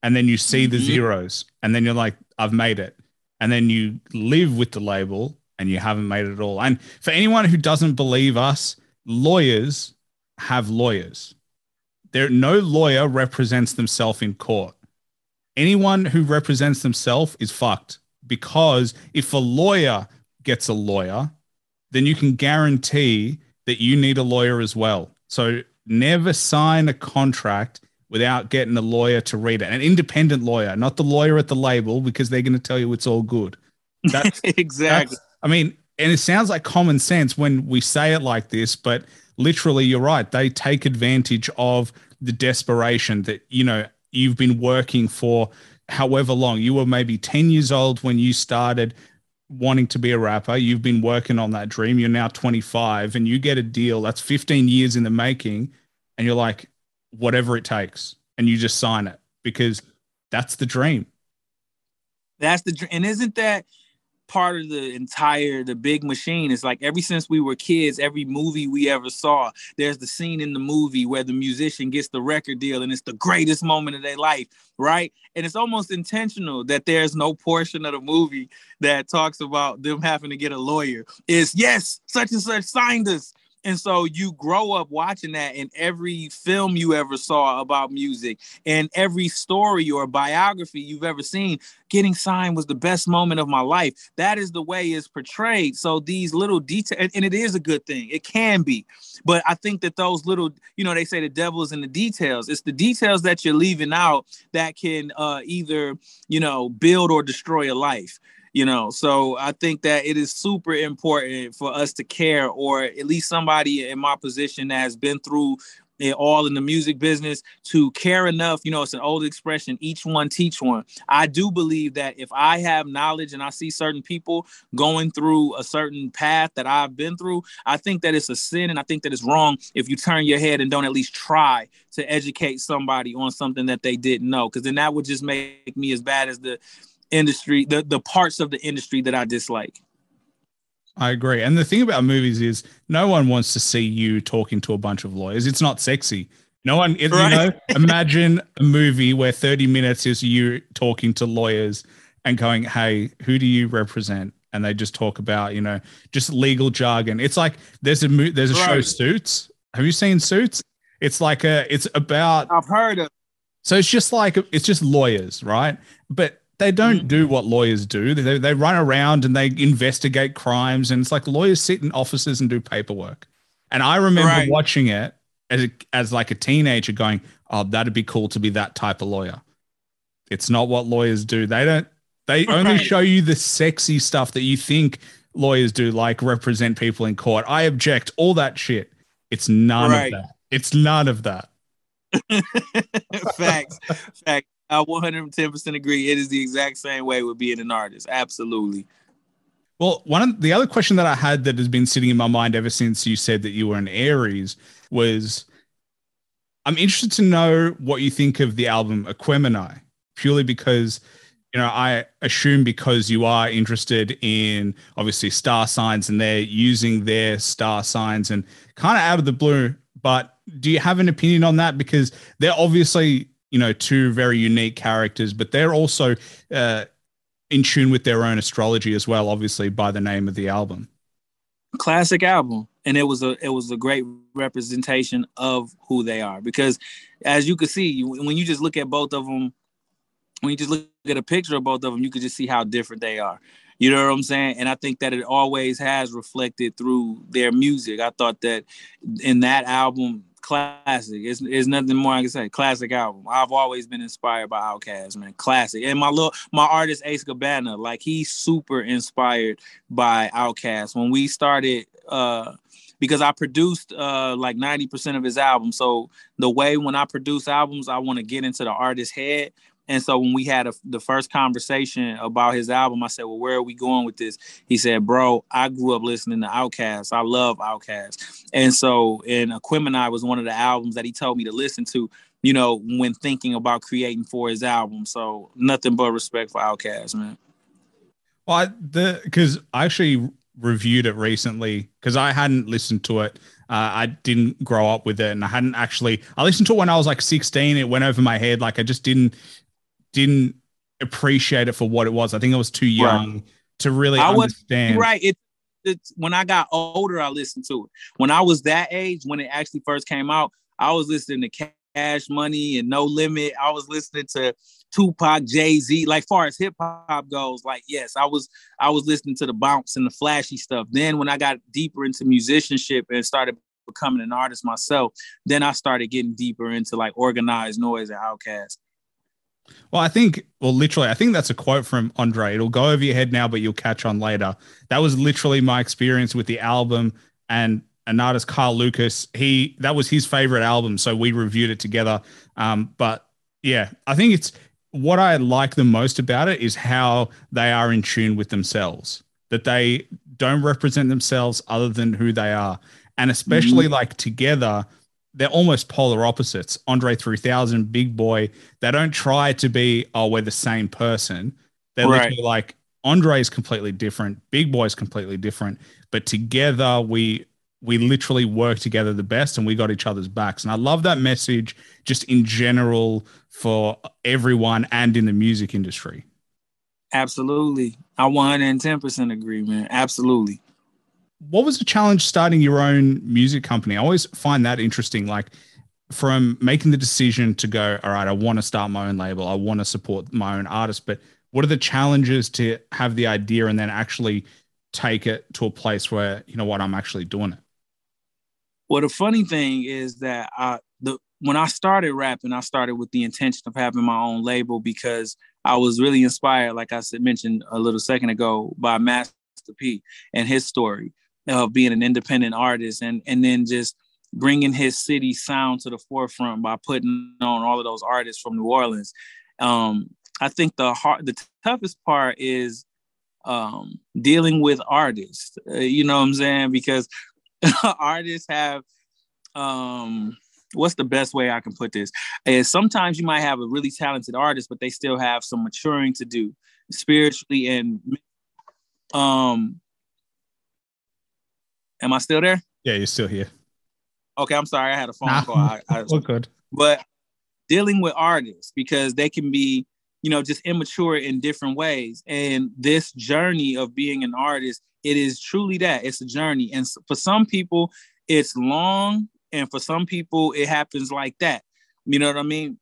and then you see the mm-hmm. zeros and then you're like i've made it and then you live with the label and you haven't made it at all. And for anyone who doesn't believe us, lawyers have lawyers. There, no lawyer represents themselves in court. Anyone who represents themselves is fucked because if a lawyer gets a lawyer, then you can guarantee that you need a lawyer as well. So never sign a contract without getting a lawyer to read it, an independent lawyer, not the lawyer at the label, because they're going to tell you it's all good. That's exactly. That's, I mean, and it sounds like common sense when we say it like this, but literally, you're right. They take advantage of the desperation that, you know, you've been working for however long. You were maybe 10 years old when you started wanting to be a rapper. You've been working on that dream. You're now 25 and you get a deal that's 15 years in the making. And you're like, whatever it takes. And you just sign it because that's the dream. That's the dream. And isn't that part of the entire the big machine. It's like ever since we were kids every movie we ever saw there's the scene in the movie where the musician gets the record deal and it's the greatest moment of their life right? And it's almost intentional that there's no portion of the movie that talks about them having to get a lawyer. Is yes such and such signed us and so you grow up watching that in every film you ever saw about music and every story or biography you've ever seen. Getting signed was the best moment of my life. That is the way it's portrayed. So these little details, and it is a good thing. It can be. But I think that those little, you know, they say the devil's in the details. It's the details that you're leaving out that can uh, either, you know, build or destroy a life you know so i think that it is super important for us to care or at least somebody in my position that has been through it all in the music business to care enough you know it's an old expression each one teach one. I do believe that if i have knowledge and i see certain people going through a certain path that i've been through i think that it's a sin and i think that it's wrong if you turn your head and don't at least try to educate somebody on something that they didn't know because then that would just make me as bad as the industry, the the parts of the industry that I dislike. I agree. And the thing about movies is no one wants to see you talking to a bunch of lawyers. It's not sexy. No one, right. you know, imagine a movie where 30 minutes is you talking to lawyers and going, Hey, who do you represent? And they just talk about, you know, just legal jargon. It's like there's a mo- there's a right. show Suits. Have you seen Suits? It's like a it's about I've heard of. So it's just like it's just lawyers, right? But they don't mm. do what lawyers do. They, they run around and they investigate crimes, and it's like lawyers sit in offices and do paperwork. And I remember right. watching it as a, as like a teenager, going, "Oh, that'd be cool to be that type of lawyer." It's not what lawyers do. They don't. They only right. show you the sexy stuff that you think lawyers do, like represent people in court. I object. All that shit. It's none right. of that. It's none of that. Facts. Facts. I 110% agree. It is the exact same way with being an artist. Absolutely. Well, one of the other question that I had that has been sitting in my mind ever since you said that you were an Aries was I'm interested to know what you think of the album Aquemini, purely because you know I assume because you are interested in obviously star signs and they're using their star signs and kind of out of the blue. But do you have an opinion on that? Because they're obviously you know two very unique characters, but they're also uh, in tune with their own astrology as well, obviously by the name of the album. Classic album. And it was a it was a great representation of who they are because as you can see when you just look at both of them when you just look at a picture of both of them you can just see how different they are you know what i'm saying and i think that it always has reflected through their music i thought that in that album classic. It's, it's nothing more I can say. Classic album. I've always been inspired by Outkast, man. Classic. And my little my artist Ace Gabbana, like he's super inspired by Outkast. When we started uh because I produced uh like 90% of his album. So the way when I produce albums, I want to get into the artist's head. And so when we had a, the first conversation about his album, I said, "Well, where are we going with this?" He said, "Bro, I grew up listening to Outkast. I love Outkast." And so, and Aquemini was one of the albums that he told me to listen to. You know, when thinking about creating for his album. So nothing but respect for Outkast, man. Well, I, the because I actually reviewed it recently because I hadn't listened to it. Uh, I didn't grow up with it, and I hadn't actually. I listened to it when I was like 16. It went over my head, like I just didn't didn't appreciate it for what it was. I think I was too young right. to really I understand. Was, right. It, it's when I got older, I listened to it. When I was that age, when it actually first came out, I was listening to Cash Money and No Limit. I was listening to Tupac, Jay Z. Like far as hip hop goes, like yes, I was I was listening to the bounce and the flashy stuff. Then when I got deeper into musicianship and started becoming an artist myself, then I started getting deeper into like Organized Noize and Outkast. Well, I think, well, literally, I think that's a quote from Andre. It'll go over your head now, but you'll catch on later. That was literally my experience with the album and an artist, Carl Lucas. He that was his favorite album, so we reviewed it together. Um, but yeah, I think it's what I like the most about it is how they are in tune with themselves. That they don't represent themselves other than who they are, and especially mm-hmm. like together they're almost polar opposites. Andre 3000, Big Boi. they don't try to be, oh, we're the same person. They're right. literally like, Andre is completely different, Big Boi is completely different, but together we we literally work together the best and we got each other's backs. And I love that message just in general for everyone and in the music industry. Absolutely. I 110% agree, man. Absolutely what was the challenge starting your own music company? I always find that interesting. Like from making the decision to go, all right, I want to start my own label, I want to support my own artist, but what are the challenges to have the idea and then actually take it to a place where you know what I'm actually doing it? Well, the funny thing is that I the when I started rapping, I started with the intention of having my own label because I was really inspired, like I said mentioned a little second ago, by Master P and his story of being an independent artist and and then just bringing his city sound to the forefront by putting on all of those artists from New Orleans. Um, I think the hard, the toughest part is um, dealing with artists. Uh, you know what I'm saying? Because artists have um, what's the best way I can put this? Is sometimes you might have a really talented artist, but they still have some maturing to do spiritually and um Am I still there? Yeah, you're still here. Okay, I'm sorry. I had a phone nah, call. I, I, we're good. But dealing with artists because they can be, you know, just immature in different ways. And this journey of being an artist, it is truly that. It's a journey. And for some people, it's long. And for some people, it happens like that. You know what I mean?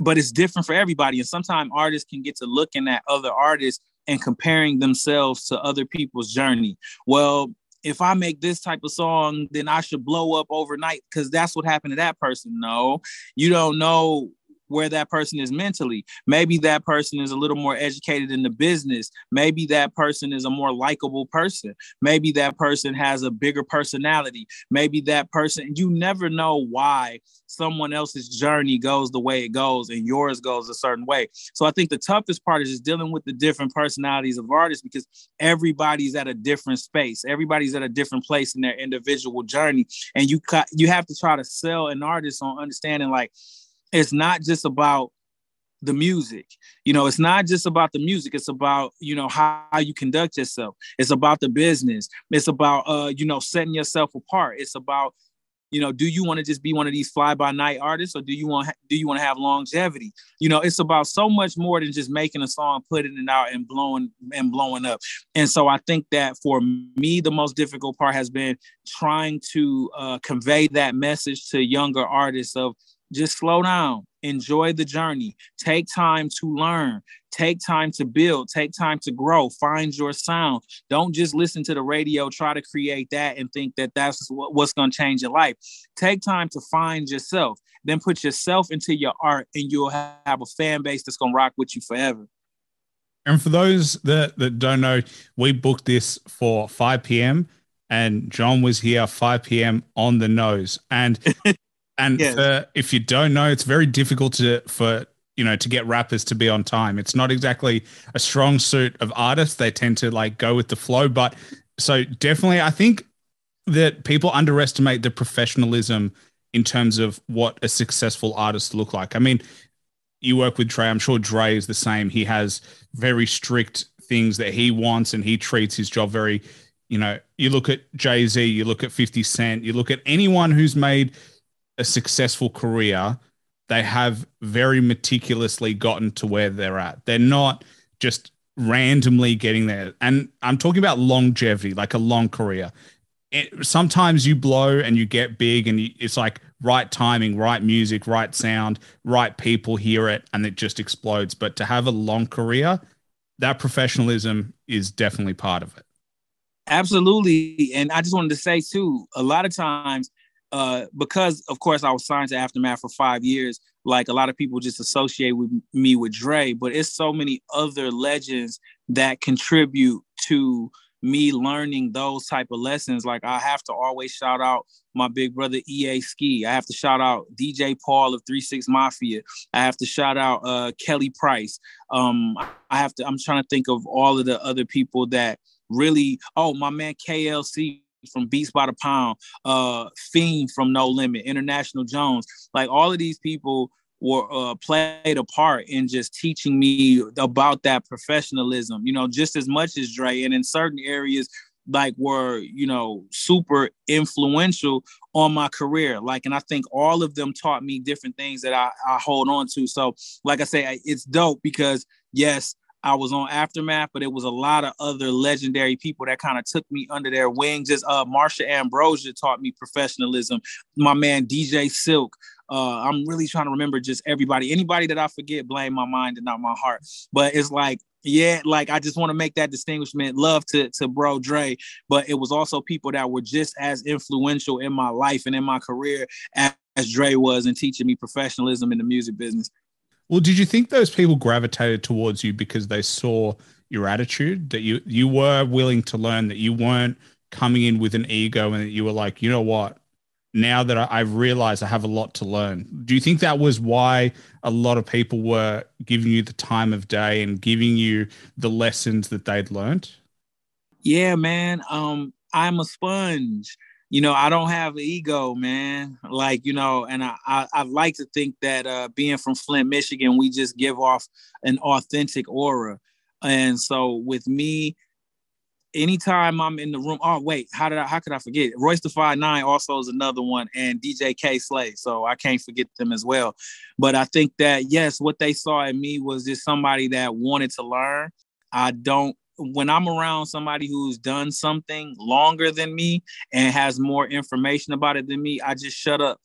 But it's different for everybody. And sometimes artists can get to looking at other artists and comparing themselves to other people's journey. Well, if I make this type of song, then I should blow up overnight because that's what happened to that person. No, you don't know where that person is mentally. Maybe that person is a little more educated in the business. Maybe that person is a more likable person. Maybe that person has a bigger personality. Maybe that person, you never know why someone else's journey goes the way it goes and yours goes a certain way. So I think the toughest part is just dealing with the different personalities of artists because everybody's at a different space. Everybody's at a different place in their individual journey. And you you have to try to sell an artist on understanding like it's not just about the music. You know it's not just about the music. It's about you know how, you conduct yourself. It's about the business. It's about uh you know setting yourself apart. It's about you know do you want to just be one of these fly by night artists or do you want do you want to have longevity? You know it's about so much more than just making a song putting it out and blowing and blowing up. And so i think that for me the most difficult part has been trying to uh, convey that message to younger artists of just slow down. Enjoy the journey. Take time to learn. Take time to build. Take time to grow. Find your sound. Don't just listen to the radio. Try to create that and think that that's what's going to change your life. Take time to find yourself. Then put yourself into your art and you'll have a fan base that's going to rock with you forever. And for those that, that don't know we booked this for 5 p.m and jon was here 5 p.m on the nose. And And yes. for, if you don't know, it's very difficult to for you know to get rappers to be on time. It's not exactly a strong suit of artists. They tend to like go with the flow. But so definitely, I think that people underestimate the professionalism in terms of what a successful artist look like. I mean, you work with Dre. I'm sure Dre is the same. He has very strict things that he wants, and he treats his job very. You know, you look at Jay Z, you look at 50 Cent, you look at anyone who's made a successful career, they have very meticulously gotten to where they're at. They're not just randomly getting there. And I'm talking about longevity, like a long career. It, sometimes you blow and you get big, and you, it's like right timing, right music, right sound, right people hear it, and it just explodes. But to have a long career, that professionalism is definitely part of it. Absolutely. And I just wanted to say, too, a lot of times uh, because of course I was signed to Aftermath for five years, like a lot of people just associate with me with Dre, but it's so many other legends that contribute to me learning those type of lessons. Like I have to always shout out my big brother EA Ski. I have to shout out DJ Paul of Three Six Mafia. I have to shout out uh, Kelly Price. Um, I have to. I'm trying to think of all of the other people that really. Oh, my man KLC from Beats by the Pound, uh, Fiend from No Limit, International Jones, like all of these people were uh, played a part in just teaching me about that professionalism. You know, just as much as Dre, and in certain areas like were you know super influential on my career. Like and i think all of them taught me different things that i, I hold on to. So like i say it's dope because yes I was on Aftermath, but it was a lot of other legendary people that kind of took me under their wings. Just uh, Marsha Ambrosius taught me professionalism. My man DJ Silk. Uh, I'm really trying to remember just everybody. Anybody that I forget, blame my mind and not my heart. But it's like, yeah, like I just want to make that distinguishment. Love to to Bro Dre, but it was also people that were just as influential in my life and in my career as, as Dre was in teaching me professionalism in the music business. Well, did you think those people gravitated towards you because they saw your attitude that you you were willing to learn that you weren't coming in with an ego and that you were like, you know what? Now that I, I've realized I have a lot to learn. Do you think that was why a lot of people were giving you the time of day and giving you the lessons that they'd learned? Yeah, man. Um, I'm a sponge you know, I don't have an ego, man. Like, you know, and I, I, I like to think that uh, being from Flint, Michigan, we just give off an authentic aura. And so with me, anytime I'm in the room, oh wait, how did I how could I forget? Royce da Five Nine also is another one, and DJ Kay Slay. So I can't forget them as well. But I think that yes, what they saw in me was just somebody that wanted to learn. I don't when I'm around somebody who's done something longer than me and has more information about it than me, I just shut up.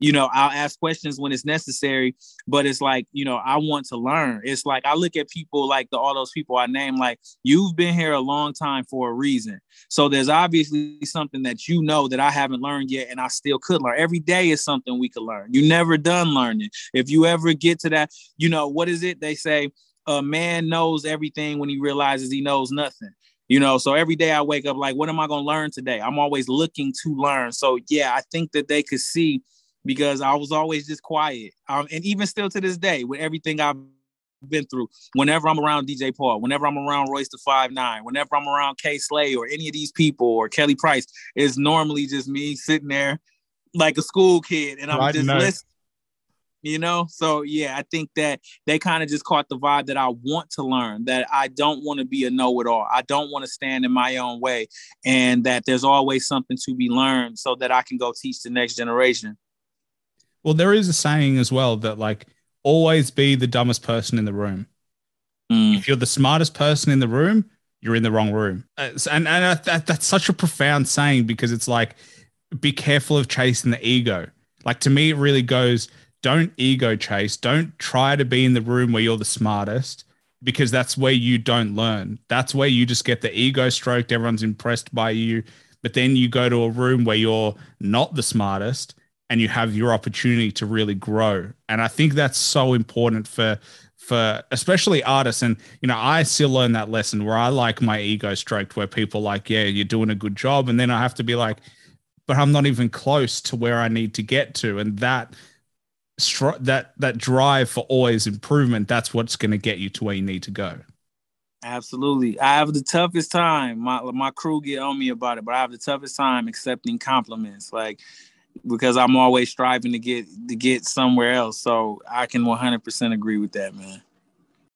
you know, I'll ask questions when it's necessary, but it's like, you know, I want to learn. It's like I look at people like the all those people I name, like you've been here a long time for a reason. So there's obviously something that you know that I haven't learned yet, and I still could learn. Every day is something we could learn. You never done learning. If you ever get to that, you know, what is it? They say a man knows everything when he realizes he knows nothing you know? So every day i wake up like what am i going to learn today? I'm always looking to learn. So yeah i think that they could see because i was always just quiet. Um, and even still to this day with everything i've been through whenever i'm around dj paul whenever i'm around royce da five nine whenever i'm around kay slay or any of these people or kelly price it's normally just me sitting there like a school kid and i'm just listening you know? So yeah i think that they kind of just caught the vibe that i want to learn that i don't want to be a know-it-all. I don't want to stand in my own way and that there's always something to be learned so that i can go teach the next generation. Well there is a saying as well that like always be the dumbest person in the room. Mm. if you're the smartest person in the room you're in the wrong room. Uh, and, and that, that's such a profound saying because it's like be careful of chasing the ego. Like to me it really goes don't ego chase. Don't try to be in the room where you're the smartest because that's where you don't learn. That's where you just get the ego stroked. Everyone's impressed by you. But then you go to a room where you're not the smartest and you have your opportunity to really grow. And I think that's so important for for especially artists and you know i still learn that lesson where i like my ego stroked where people like yeah you're doing a good job and then i have to be like but i'm not even close to where i need to get to and that str- that that drive for always improvement that's what's going to get you to where you need to go. Absolutely. I have the toughest time. My my crew get on me about it but i have the toughest time accepting compliments like because i'm always striving to get to get somewhere else. So i can 100% agree with that man.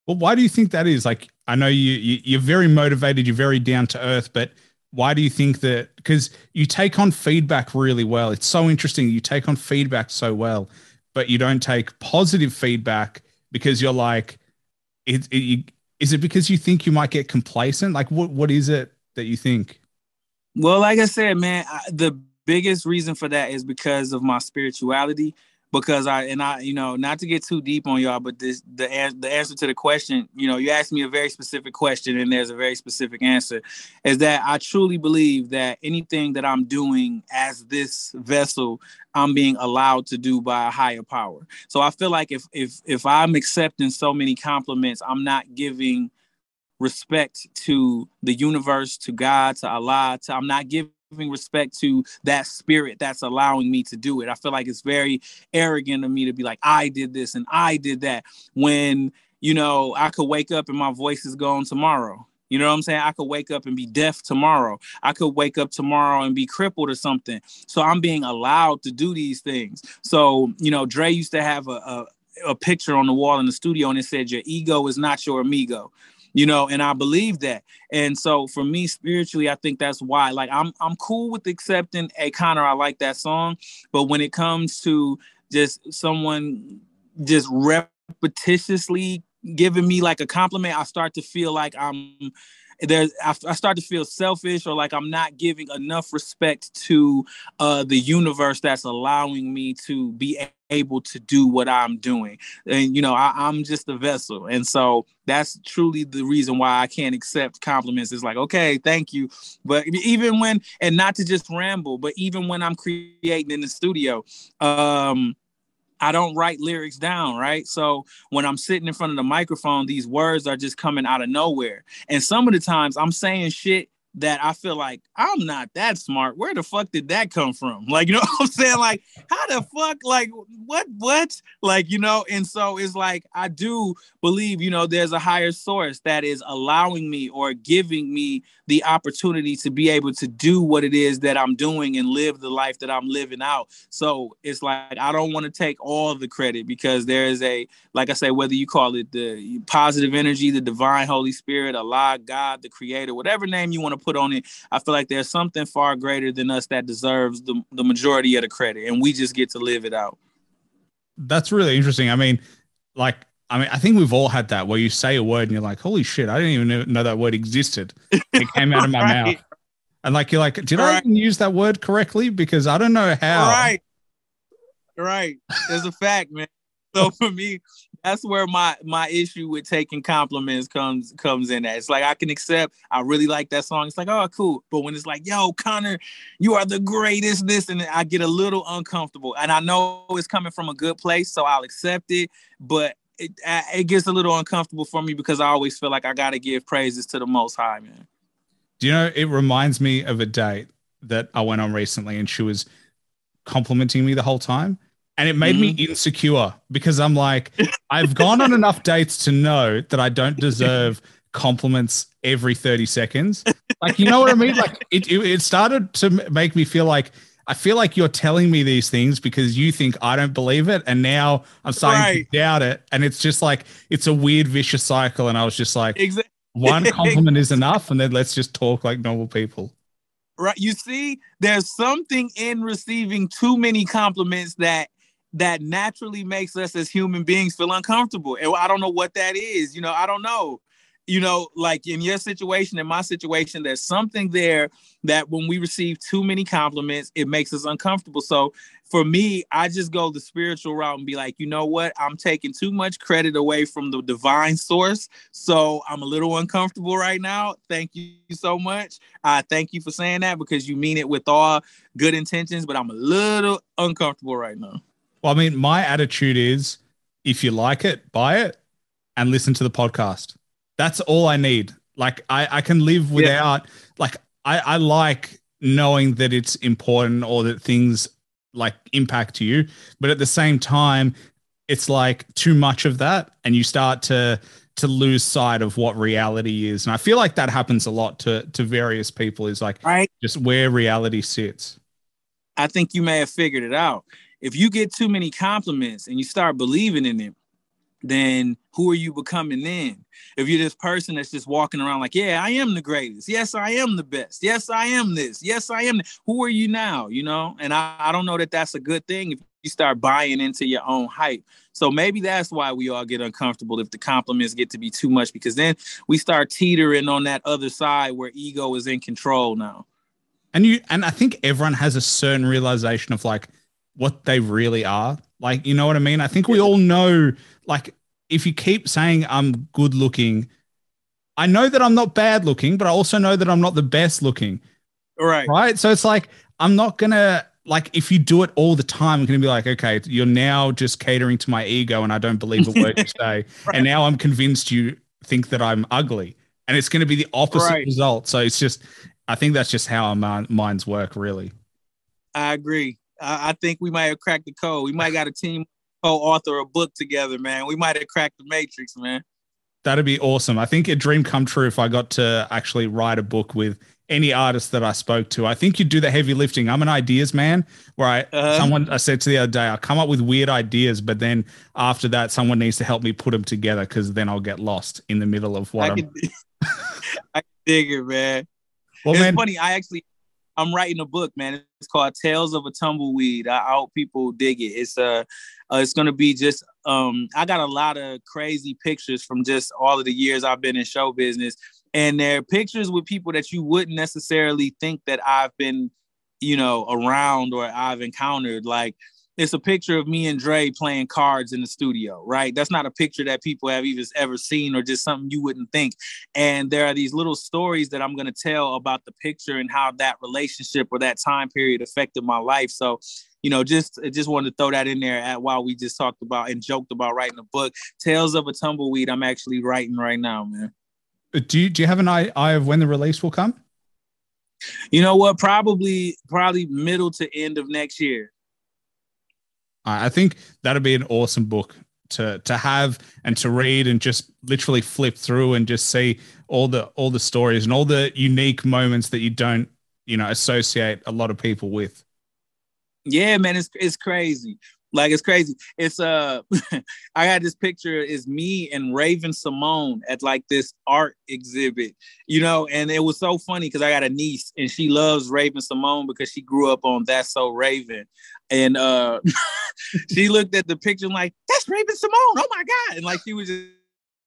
Well why do you think that is? Like i know you, you you're very motivated you're very down to earth but why do you think that? Because you take on feedback really well. It's so interesting. You take on feedback so well but you don't take positive feedback because you're like, it, it, is it because you think you might get complacent? Like, what what is it that you think? Well, like I said, man, I, the biggest reason for that is because of my spirituality because I and I, you know, not to get too deep on y'all, but this the the answer to the question, you know, you asked me a very specific question and there's a very specific answer, is that I truly believe that anything that I'm doing as this vessel, I'm being allowed to do by a higher power. So I feel like if if if I'm accepting so many compliments, I'm not giving respect to the universe, to God, to Allah, to I'm not giving giving respect to that spirit that's allowing me to do it. I feel like it's very arrogant of me to be like, I did this and I did that when, you know, I could wake up and my voice is gone tomorrow. You know what I'm saying? I could wake up and be deaf tomorrow. I could wake up tomorrow and be crippled or something. So I'm being allowed to do these things. So, you know, Dre used to have a, a, a picture on the wall in the studio and it said, Your ego is not your amigo you know and i believe that. And so for me spiritually i think that's why like i'm i'm cool with accepting a connor i like that song. But when it comes to just someone just repetitiously giving me like a compliment i start to feel like i'm there's I, I start to feel selfish or like I'm not giving enough respect to uh, the universe that's allowing me to be able to do what I'm doing. And you know, I, I'm just a vessel, and so that's truly the reason why I can't accept compliments. It's like, okay, thank you, but even when and not to just ramble, but even when I'm creating in the studio, um I don't write lyrics down, right? So when I'm sitting in front of the microphone, these words are just coming out of nowhere. And some of the times I'm saying shit that I feel like I'm not that smart. Where the fuck did that come from? Like, you know what I'm saying? Like, how the fuck, like, what, what? Like, you know, and so it's like, I do believe, you know, there's a higher source that is allowing me or giving me the opportunity to be able to do what it is that I'm doing and live the life that I'm living out. So it's like, I don't want to take all the credit because there is a, like I say, whether you call it the positive energy, the divine Holy Spirit, Allah, God, the creator, whatever name you want to put on it, I feel like there's something far greater than us that deserves the, the majority of the credit. And we just get to live it out. That's really interesting. I mean, like, I mean, I think we've all had that where you say a word and you're like, holy shit, I didn't even know that word existed. It came out of my right. mouth. And like, you're like, did right. I even use that word correctly? Because I don't know how. Right. right. It's a fact, man. So for me, that's where my my issue with taking compliments comes comes in at. It's like I can accept I really like that song. It's like, oh cool. But when it's like, yo, Connor, you are the greatest, this and I get a little uncomfortable. And I know it's coming from a good place, so I'll accept it. But it, it gets a little uncomfortable for me because I always feel like I gotta give praises to the most high, man. Do you know it reminds me of a date that I went on recently and she was complimenting me the whole time and it made mm-hmm. me insecure because I'm like, I've gone on enough dates to know that I don't deserve compliments every 30 seconds. Like, you know what I mean? Like, it, it, it started to make me feel like I feel like you're telling me these things because you think I don't believe it. And now I'm starting right. to doubt it. And it's just like, it's a weird vicious cycle. And I was just like, exactly. one compliment is enough. And then let's just talk like normal people. Right. You see, there's something in receiving too many compliments that that naturally makes us as human beings feel uncomfortable. And I don't know what that is. You know, I don't know. You know, like in your situation, in my situation, there's something there that when we receive too many compliments, it makes us uncomfortable. So for me, I just go the spiritual route and be like, you know what? I'm taking too much credit away from the divine source. So I'm a little uncomfortable right now. Thank you so much. I thank you for saying that because you mean it with all good intentions, but I'm a little uncomfortable right now. Well, I mean, my attitude is if you like it, buy it and listen to the podcast. That's all I need. Like I, I can live without yeah. like I, I like knowing that it's important or that things like impact you. But at the same time, it's like too much of that and you start to to lose sight of what reality is. And I feel like that happens a lot to to various people is like right. just where reality sits. I think you may have figured it out if you get too many compliments and you start believing in it, then who are you becoming then? If you're this person that's just walking around like, yeah, I am the greatest. Yes, I am the best. Yes, I am this. Yes, I am. Who are you now? You know, and I, I don't know that that's a good thing if you start buying into your own hype. So maybe that's why we all get uncomfortable if the compliments get to be too much because then we start teetering on that other side where ego is in control now. And you and I think everyone has a certain realization of like what they really are. Like, you know what I mean? I think we all know, like, if you keep saying I'm good looking, I know that I'm not bad looking, but I also know that I'm not the best looking. Right. Right. So it's like, I'm not going to, like, if you do it all the time, I'm going to be like, okay, you're now just catering to my ego and I don't believe a word you say. right. And now I'm convinced you think that I'm ugly. And it's going to be the opposite right. result. So it's just, I think that's just how our minds work, really. I agree. I, I think we might have cracked the code. We might got a team co-author a book together, man. We might have cracked the matrix, man. That'd be awesome. I think a dream come true if I got to actually write a book with any artist that I spoke to. I think you'd do the heavy lifting. I'm an ideas man where I uh-huh. someone I said to the other day, I come up with weird ideas, but then after that, someone needs to help me put them together because then I'll get lost in the middle of what I am I dig it, man. Well, it's man, funny. I actually I'm writing a book, man. It's called Tales of a Tumbleweed. I, I hope people dig it. It's uh, uh it's gonna be just um I got a lot of crazy pictures from just all of the years I've been in show business. And they're pictures with people that you wouldn't necessarily think that I've been, you know, around or I've encountered. Like it's a picture of me and Dre playing cards in the studio, right? That's not a picture that people have even ever seen or just something you wouldn't think. And there are these little stories that I'm going to tell about the picture and how that relationship or that time period affected my life. So, you know, just just wanted to throw that in there at while we just talked about and joked about writing a book, Tales of a Tumbleweed. I'm actually writing right now, man. Uh, do you, do you have an eye, eye of when the release will come? You know what? Probably probably middle to end of next year. I think that'd be an awesome book to to have and to read and just literally flip through and just see all the all the stories and all the unique moments that you don't you know associate a lot of people with. Yeah, man, it's it's crazy. Like it's crazy. It's uh I got this picture is me and Raven-Symoné at like this art exhibit, you know, and it was so funny because I got a niece and she loves Raven-Symoné because she grew up on That's So Raven. And uh she looked at the picture and like, that's Raven-Symoné. Oh my God. And like she was just,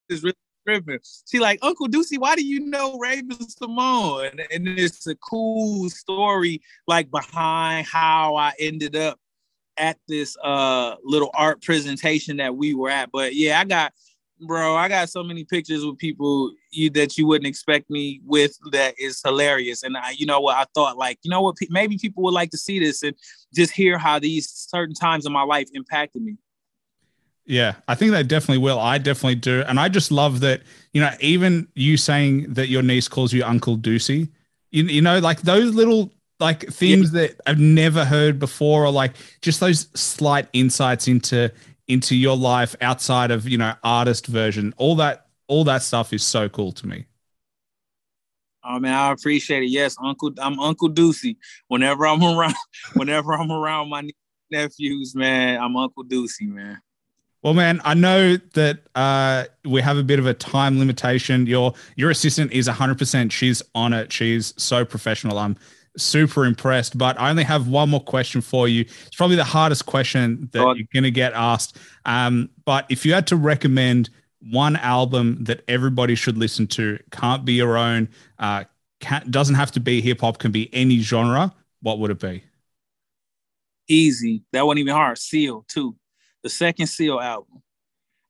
just really tripping. She like, Uncle Deucey, why do you know Raven Simone? And, and it's a cool story like behind how I ended up at this uh little art presentation that we were at. But yeah, I got bro, I got so many pictures with people you that you wouldn't expect me with that is hilarious. And I, you know what, I thought like, you know what, maybe people would like to see this and just hear how these certain times in my life impacted me. Yeah, I think they definitely will. I definitely do. And I just love that, you know, even you saying that your niece calls you Uncle Deucey, you, you know, like those little like things yeah. that I've never heard before, or like just those slight insights into into your life outside of you know artist version all that all that stuff is so cool to me Oh man, I appreciate it. Yes, Uncle, I'm Uncle Deucey. Whenever I'm around, whenever I'm around my nephews, man, I'm Uncle Deucey, man. Well, man, I know that uh, we have a bit of a time limitation. Your your assistant is 100%. She's on it. She's so professional. I'm super impressed. But I only have one more question for you. It's probably the hardest question that God. you're going to get asked. Um, but if you had to recommend one album that everybody should listen to, can't be your own, uh, doesn't have to be hip hop, can be any genre, what would it be? Easy. That wasn't even hard. Seal, too. The second Seal album.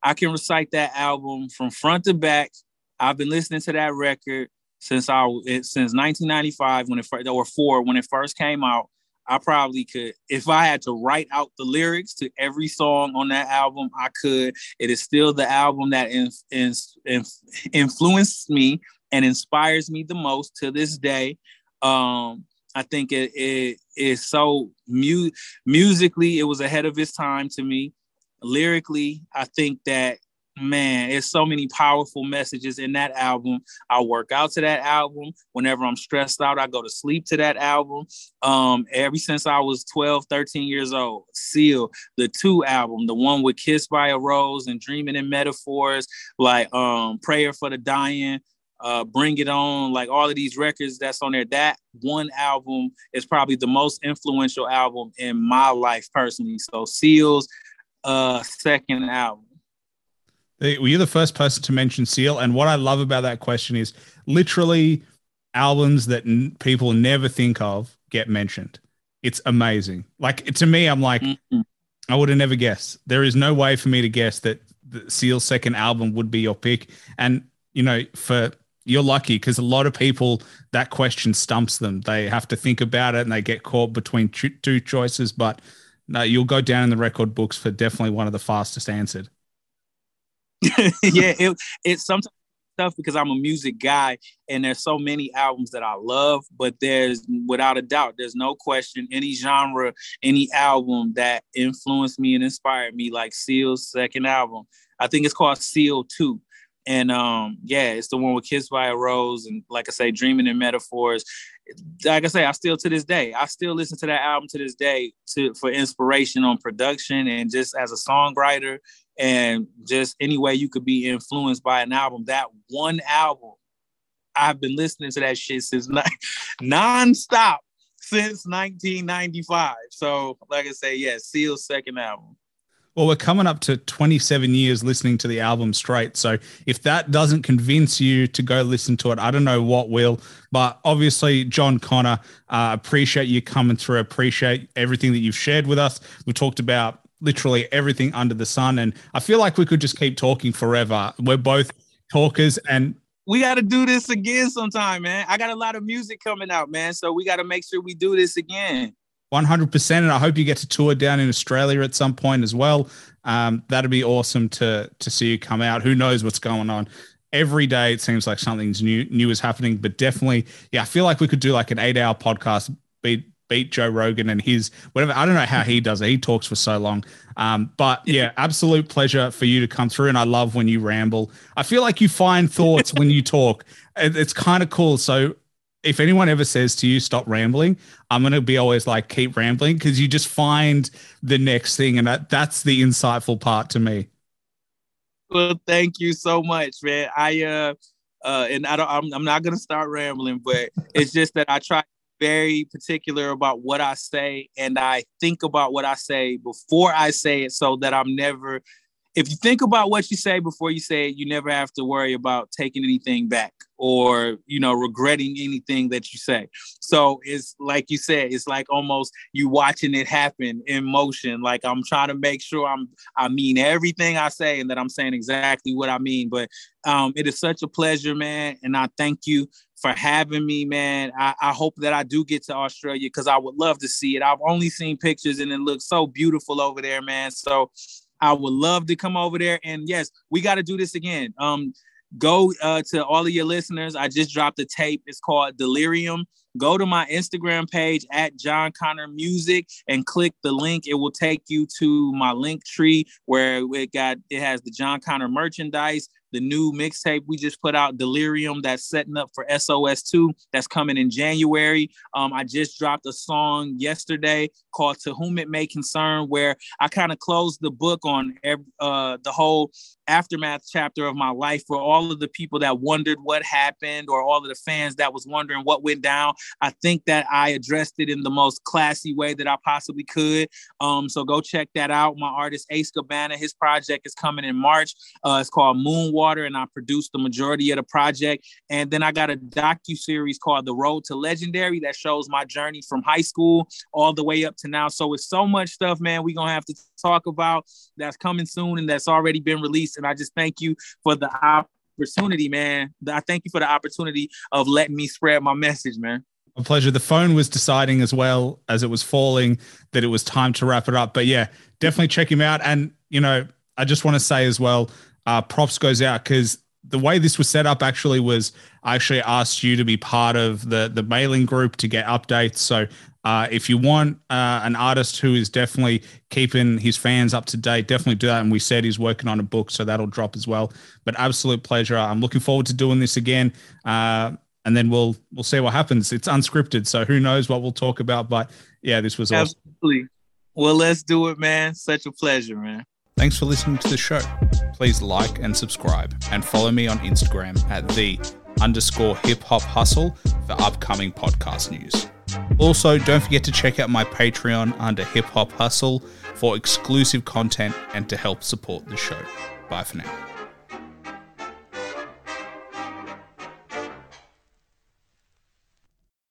I can recite that album from front to back. I've been listening to that record since I it, since 1995 when it or four when it first came out. I probably could, if I had to write out the lyrics to every song on that album, I could. It is still the album that in, in, in, influenced me and inspires me the most to this day. Um, I think it, it is so mu- musically, it was ahead of its time to me. Lyrically, I think that man, it's so many powerful messages in that album. I work out to that album. Whenever I'm stressed out, I go to sleep to that album. Um, ever since I was 12, 13 years old, Seal, the two album, the one with Kissed by a Rose and Dreaming in Metaphors, like um, Prayer for the Dying. Uh, Bring It On, like all of these records that's on there. That one album is probably the most influential album in my life personally. So Seal's uh, second album well, you're the first person to mention Seal, and what I love about that question is literally albums that n- people never think of get mentioned. It's amazing. Like to me, I'm like, mm-hmm. I would have never guessed. There is no way for me to guess that the Seal's second album would be your pick. And you know, for you're lucky because a lot of people that question stumps them. They have to think about it and they get caught between two choices. But no, you'll go down in the record books for definitely one of the fastest answered. yeah, it it's sometimes tough because I'm a music guy and there's so many albums that I love, but there's without a doubt, there's no question any genre, any album that influenced me and inspired me, like Seal's second album. I think it's called Seal 2. And um, yeah, it's the one with Kissed by a Rose and like I say, Dreaming in Metaphors. Like I say, I still to this day, I still listen to that album to this day to for inspiration on production and just as a songwriter and just any way you could be influenced by an album. That one album, I've been listening to that shit since non-stop since 1995. So, like I say, yeah, Seal's second album. Well, we're coming up to 27 years listening to the album straight. So if that doesn't convince you to go listen to it, I don't know what will. But obviously, Jon Connor, uh, appreciate you coming through. Appreciate everything that you've shared with us. We talked about literally everything under the sun. And I feel like we could just keep talking forever. We're both talkers and we got to do this again sometime, man. I got a lot of music coming out, man. So we got to make sure we do this again. 100%. And I hope you get to tour down in Australia at some point as well. Um, that'd be awesome to to see you come out. Who knows what's going on? Every day it seems like something's new new is happening, but definitely, yeah, I feel like we could do like an eight hour podcast, beat beat Joe Rogan and his whatever. I don't know how he does it. He talks for so long. Um, but yeah, absolute pleasure for you to come through. And I love when you ramble. I feel like you find thoughts when you talk. It's kind of cool. So if anyone ever says to you, stop rambling, I'm going to be always like, keep rambling because you just find the next thing. And that, that's the insightful part to me. Well, thank you so much, man. I, uh, uh, and I don't, I'm, I'm not going to start rambling, but it's just that I try very particular about what I say and I think about what I say before I say it so that I'm never if you think about what you say before you say it, you never have to worry about taking anything back or you know regretting anything that you say. So it's like you said, it's like almost you watching it happen in motion. Like I'm trying to make sure I'm I mean everything I say and that I'm saying exactly what I mean. But um, it is such a pleasure, man, and I thank you for having me, man. I, I hope that I do get to Australia because I would love to see it. I've only seen pictures and it looks so beautiful over there, man. So I would love to come over there. And yes, we got to do this again. Um, go uh, to all of your listeners. I just dropped a tape. It's called Delirium. Go to my Instagram page at Jon Connor Music and click the link. It will take you to my Linktree where it got it has the Jon Connor merchandise the new mixtape we just put out, Delirium, that's setting up for SOS2, that's coming in January. Um, I just dropped a song yesterday called To Whom It May Concern, where I kind of closed the book on uh, the whole aftermath chapter of my life for all of the people that wondered what happened or all of the fans that was wondering what went down. I think that I addressed it in the most classy way that I possibly could. Um, so go check that out. My artist Ace Cabana, his project is coming in March. Uh, it's called And I produced the majority of the project. And then I got a docu series called The Road to Legendary that shows my journey from high school all the way up to now. So it's so much stuff, man. We're gonna have to talk about that's coming soon and that's already been released. And I just thank you for the opportunity, man. I thank you for the opportunity of letting me spread my message, man. A pleasure. The phone was deciding as well as it was falling that it was time to wrap it up. But yeah, definitely check him out. And, you know, I just want to say as well, uh, props goes out because the way this was set up actually was I actually asked you to be part of the the mailing group to get updates. So uh, if you want uh, an artist who is definitely keeping his fans up to date, definitely do that. And we said he's working on a book, so that'll drop as well. But absolute pleasure. I'm looking forward to doing this again, uh, and then we'll we'll see what happens. It's unscripted, so who knows what we'll talk about. But yeah, this was absolutely. Awesome. Well, let's do it, man. Such a pleasure, man. Thanks for listening to the show. Please like and subscribe, and follow me on Instagram at the underscore hip hop hustle for upcoming podcast news. Also, don't forget to check out my Patreon under Hip Hop Hustle for exclusive content and to help support the show. Bye for now.